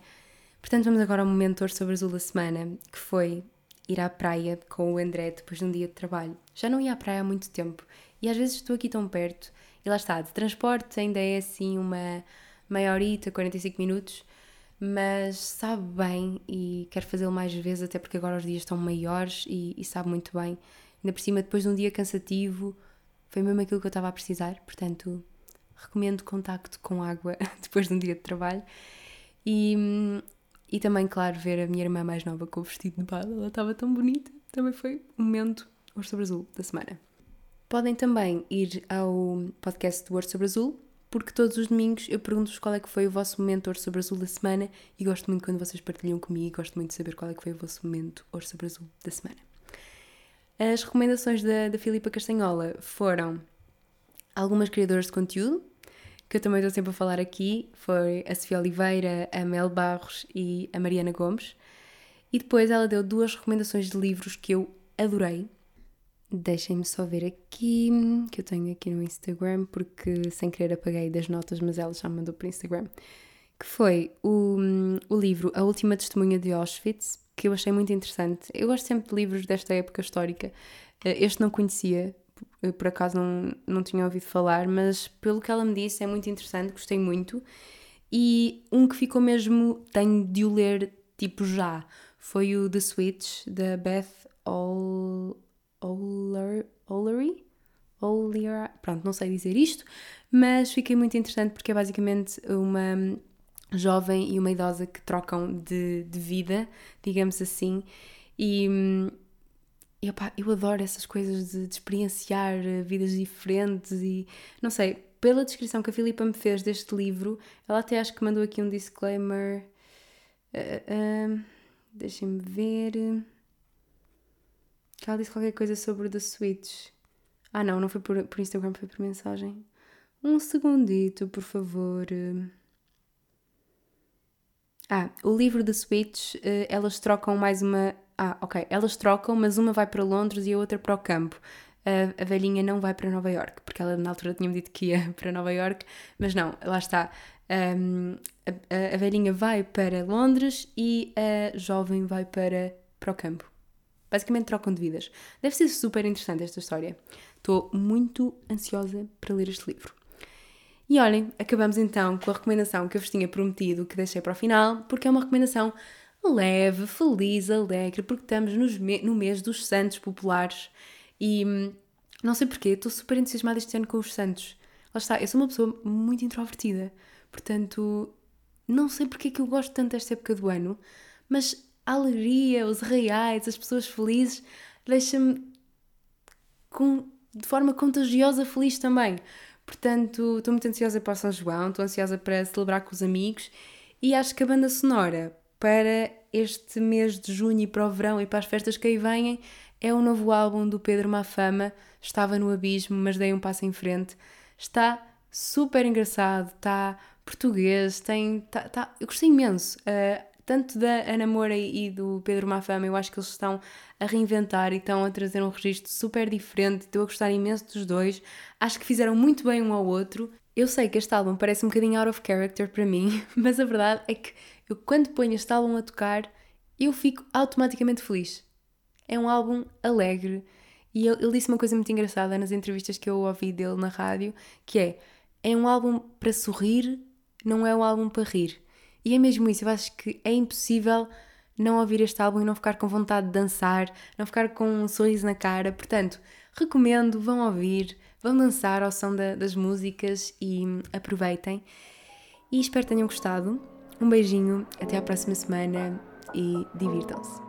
Portanto, vamos agora ao momento sobre azul da semana, que foi ir à praia com o André depois de um dia de trabalho. Já não ia à praia há muito tempo e às vezes estou aqui tão perto e lá está, de transporte ainda é assim uma meia horita, 45 minutos, mas sabe bem e quero fazê-lo mais vezes, até porque agora os dias estão maiores e, e sabe muito bem. Ainda por cima, depois de um dia cansativo, foi mesmo aquilo que eu estava a precisar, portanto, recomendo contacto com água depois de um dia de trabalho. E, e também, claro, ver a minha irmã mais nova com o vestido de bala, ela estava tão bonita. Também foi um momento Ouro sobre Azul da semana. Podem também ir ao podcast do Ouro sobre Azul, porque todos os domingos eu pergunto-vos qual é que foi o vosso momento Ouro sobre Azul da semana e gosto muito quando vocês partilham comigo gosto muito de saber qual é que foi o vosso momento Ouro sobre Azul da semana. As recomendações da, da Filipa Castanhola foram algumas criadoras de conteúdo, que eu também estou sempre a falar aqui, foi a Sofia Oliveira, a Mel Barros e a Mariana Gomes. E depois ela deu duas recomendações de livros que eu adorei. Deixem-me só ver aqui, que eu tenho aqui no Instagram, porque sem querer apaguei das notas, mas ela já me mandou por Instagram. Que foi o, o livro A Última Testemunha de Auschwitz, que eu achei muito interessante. Eu gosto sempre de livros desta época histórica. Eh, este não conhecia, eu, por acaso não, não tinha ouvido falar, mas pelo que ela me disse é muito interessante, gostei muito. E um que ficou mesmo, tenho de o ler tipo já, foi o The Switch, da Beth Ol, Oler, Olery? Olery? Pronto, não sei dizer isto, mas fiquei muito interessante porque é basicamente uma jovem e uma idosa que trocam de, de vida, digamos assim, e hum, e opa, eu adoro essas coisas de, de, experienciar eh, vidas diferentes e não sei, pela descrição que a Filipa me fez deste livro, ela até acho que mandou aqui um disclaimer. Uh, uh, Deixem-me ver. Que ela disse qualquer coisa sobre The Switch. Ah, não, não foi por, por Instagram, foi por mensagem. Um segundito, por favor. Ah, o livro The Switch, elas trocam mais uma ah, ok, elas trocam, mas uma vai para Londres e a outra para o campo. A, a velhinha não vai para Nova York, porque ela na altura tinha-me dito que ia para Nova York, mas não, lá está. Um, a, a, velhinha vai para Londres e a jovem vai para, para o campo. Basicamente trocam de vidas. Deve ser super interessante esta história. Estou muito ansiosa para ler este livro. E olhem, acabamos então com a recomendação que eu vos tinha prometido, que deixei para o final, porque é uma recomendação leve, feliz, alegre, porque estamos no mês dos Santos Populares e hum, não sei porquê, estou super entusiasmada este ano com os Santos. Lá está, eu sou uma pessoa muito introvertida, portanto, não sei porque é que eu gosto tanto desta época do ano, mas a alegria, os reais, as pessoas felizes, deixa-me de forma contagiosa feliz também. Portanto, estou muito ansiosa para São João, estou ansiosa para celebrar com os amigos e acho que a banda sonora para este mês de junho e para o verão e para as festas que aí vêm é o novo álbum do Pedro Mafama. Estava no abismo, mas dei um passo em frente. Está super engraçado, está português, tem. Tá, tá, eu gostei imenso. Uh, tanto da Ana Moura e do Pedro Mafama, eu acho que eles estão a reinventar e estão a trazer um registro super diferente. Estou a gostar imenso dos dois. Acho que fizeram muito bem um ao outro Eu sei que este álbum parece um bocadinho out of character para mim, mas a verdade é que eu, quando ponho este álbum a tocar, eu fico automaticamente feliz. É um álbum alegre e ele, ele disse uma coisa muito engraçada nas entrevistas que eu ouvi dele na rádio, que é é um álbum para sorrir, não é um álbum para rir. E é mesmo isso, eu acho que é impossível não ouvir este álbum e não ficar com vontade de dançar, não ficar com um sorriso na cara. Portanto, recomendo, vão ouvir, vão dançar ao som da, das músicas e aproveitem. E espero que tenham gostado. Um beijinho, até à próxima semana e divirtam-se.